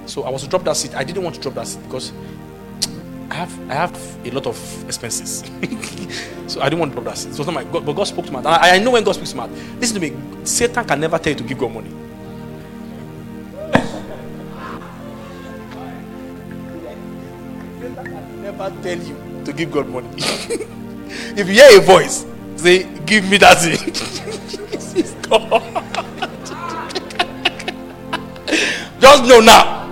So I was to drop that seed. I didn't want to drop that seed because I have I have a lot of expenses. [laughs] so I didn't want seed. It was not my God, but God spoke to. And I, I know when God speaks to me. Listen to me. Satan can never tell you to give God money. Never tell you to give God money. [laughs] if you hear a voice, say, Give me that thing. It's [laughs] God. Just know now.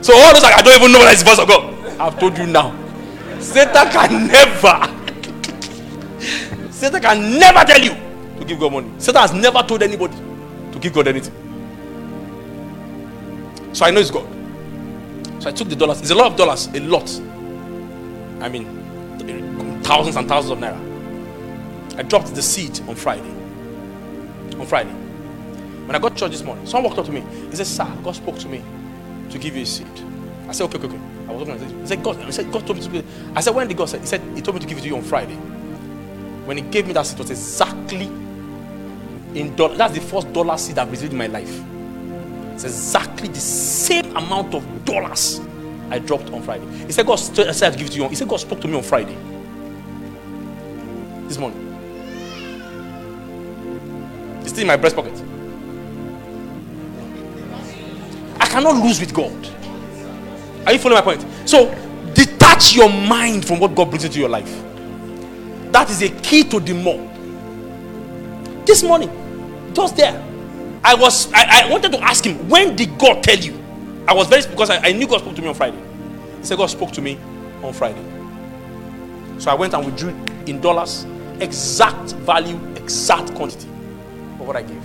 So all those like, I don't even know whether it's the voice of God. I've told you now. Satan can never. Satan can never tell you to give God money. Satan has never told anybody to give God anything. So I know it's God. So I took the dollars. It's a lot of dollars. A lot. I mean, thousands and thousands of naira. I dropped the seed on Friday. On Friday. When I got to church this morning, someone walked up to me. He said, Sir, God spoke to me to give you a seed. I said, okay, okay, okay. I was looking at it. He said, God, I said, God told me to. I said, when did God say? He said, He told me to give it to you on Friday. When He gave me that seed, it was exactly in dollar. That's the first dollar seed I've received in my life. It's exactly the same amount of dollars I dropped on Friday. He said, God I said to give it to you. He said, God spoke to me on Friday. This morning. It's still in my breast pocket. I cannot lose with God. Are you following my point? So, detach your mind from what God brings into your life. That is a key to the more. This morning, just there, I was I, I wanted to ask him, when did God tell you? I was very because I, I knew God spoke to me on Friday. He said God spoke to me on Friday. So I went and withdrew in dollars, exact value, exact quantity of what I gave.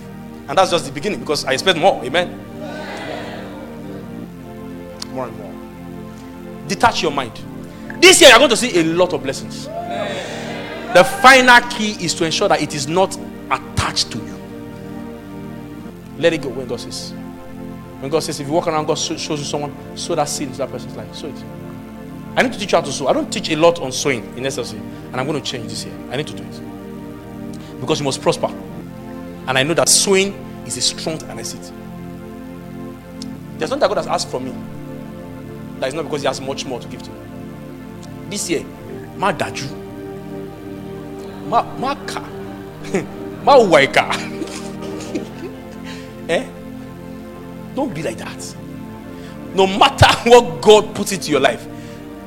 And that's just the beginning because I expect more. Amen. More and more. Detach your mind. This year you're going to see a lot of blessings. The final key is to ensure that it is not attached to you. Let it go when God says. When God says, if you walk around, God shows you someone, sow that seed into that person's life. Sow it. I need to teach you how to sow. I don't teach a lot on sowing in SLC, and I'm going to change this year. I need to do it because you must prosper. And I know that sowing is a strong and I see it. There's nothing that God has asked from me. Is not because He has much more to give to me. This year, ma daju, ma ma ka, ma waika. eh? Don't be like that. No matter what God puts into your life,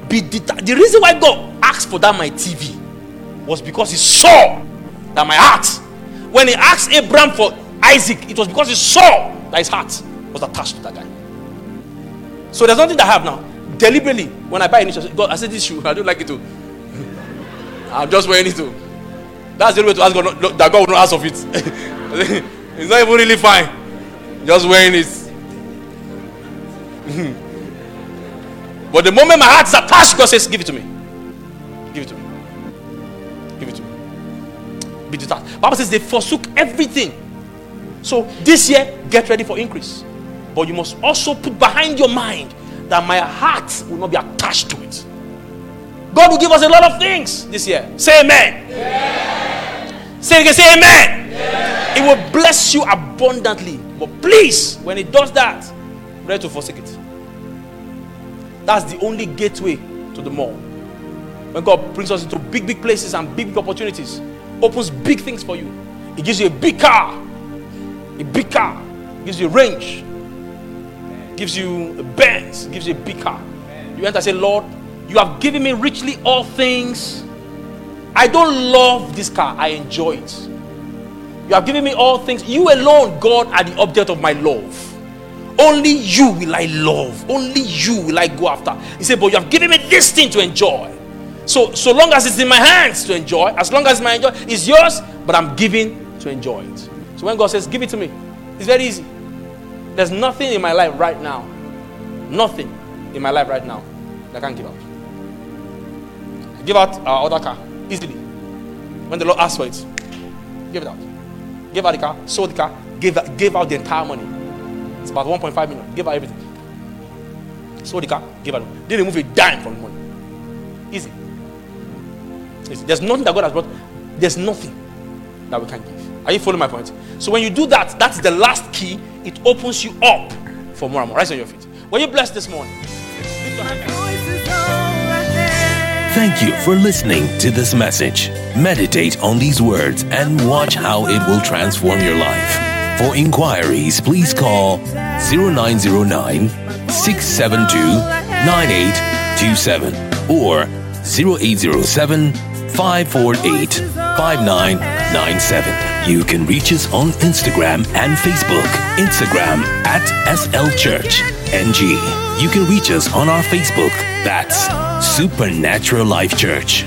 be the reason why God asked for that my TV was because He saw that my heart. When He asked Abraham for Isaac, it was because He saw that his heart was attached to that guy. So there's nothing that I have now. Deliberately, when I buy a shoe, God, I said this shoe, I don't like it too. [laughs] I'm just wearing it too. That's the way to ask God that God will not ask of it. [laughs] it's not even really fine. Just wearing it. [laughs] but the moment my heart attached, God says, Give it to me. Give it to me. Give it to me. Be detached. Bible says they forsook everything. So this year, get ready for increase. But you must also put behind your mind that my heart will not be attached to it. God will give us a lot of things this year. Say amen. Say it again, say amen. It will bless you abundantly. But please, when it does that, ready to forsake it. That's the only gateway to the more. When God brings us into big, big places and big, big opportunities, opens big things for you. He gives you a big car, a big car, gives you a range, gives you a Benz, gives you a big car. You enter and say, Lord, you have given me richly all things. I don't love this car, I enjoy it. You have given me all things. You alone, God, are the object of my love. Only you will I love. Only you will I go after. He said, But you have given me this thing to enjoy. So, so long as it's in my hands to enjoy, as long as my enjoy is yours, but I'm giving to enjoy it. So when God says, Give it to me, it's very easy. There's nothing in my life right now, nothing in my life right now that I can't give out. I give out our other car easily. When the Lord asks for it, give it out. Give out the car, sold the car, give, give out the entire money. It's about 1.5 million. Give out everything. Sold the car, give out. Didn't remove a dime from the money. Easy. Easy. There's nothing that God has brought. There's nothing that we can give. Are you following my point? So when you do that, that's the last key. It opens you up for more and more. Rise on your feet. Were you blessed this morning? Thank you for listening to this message. Meditate on these words and watch how it will transform your life. For inquiries, please call 0909 672 9827 or 0807 548 5997. You can reach us on Instagram and Facebook. Instagram at SL Church NG. You can reach us on our Facebook. That's Supernatural Life Church.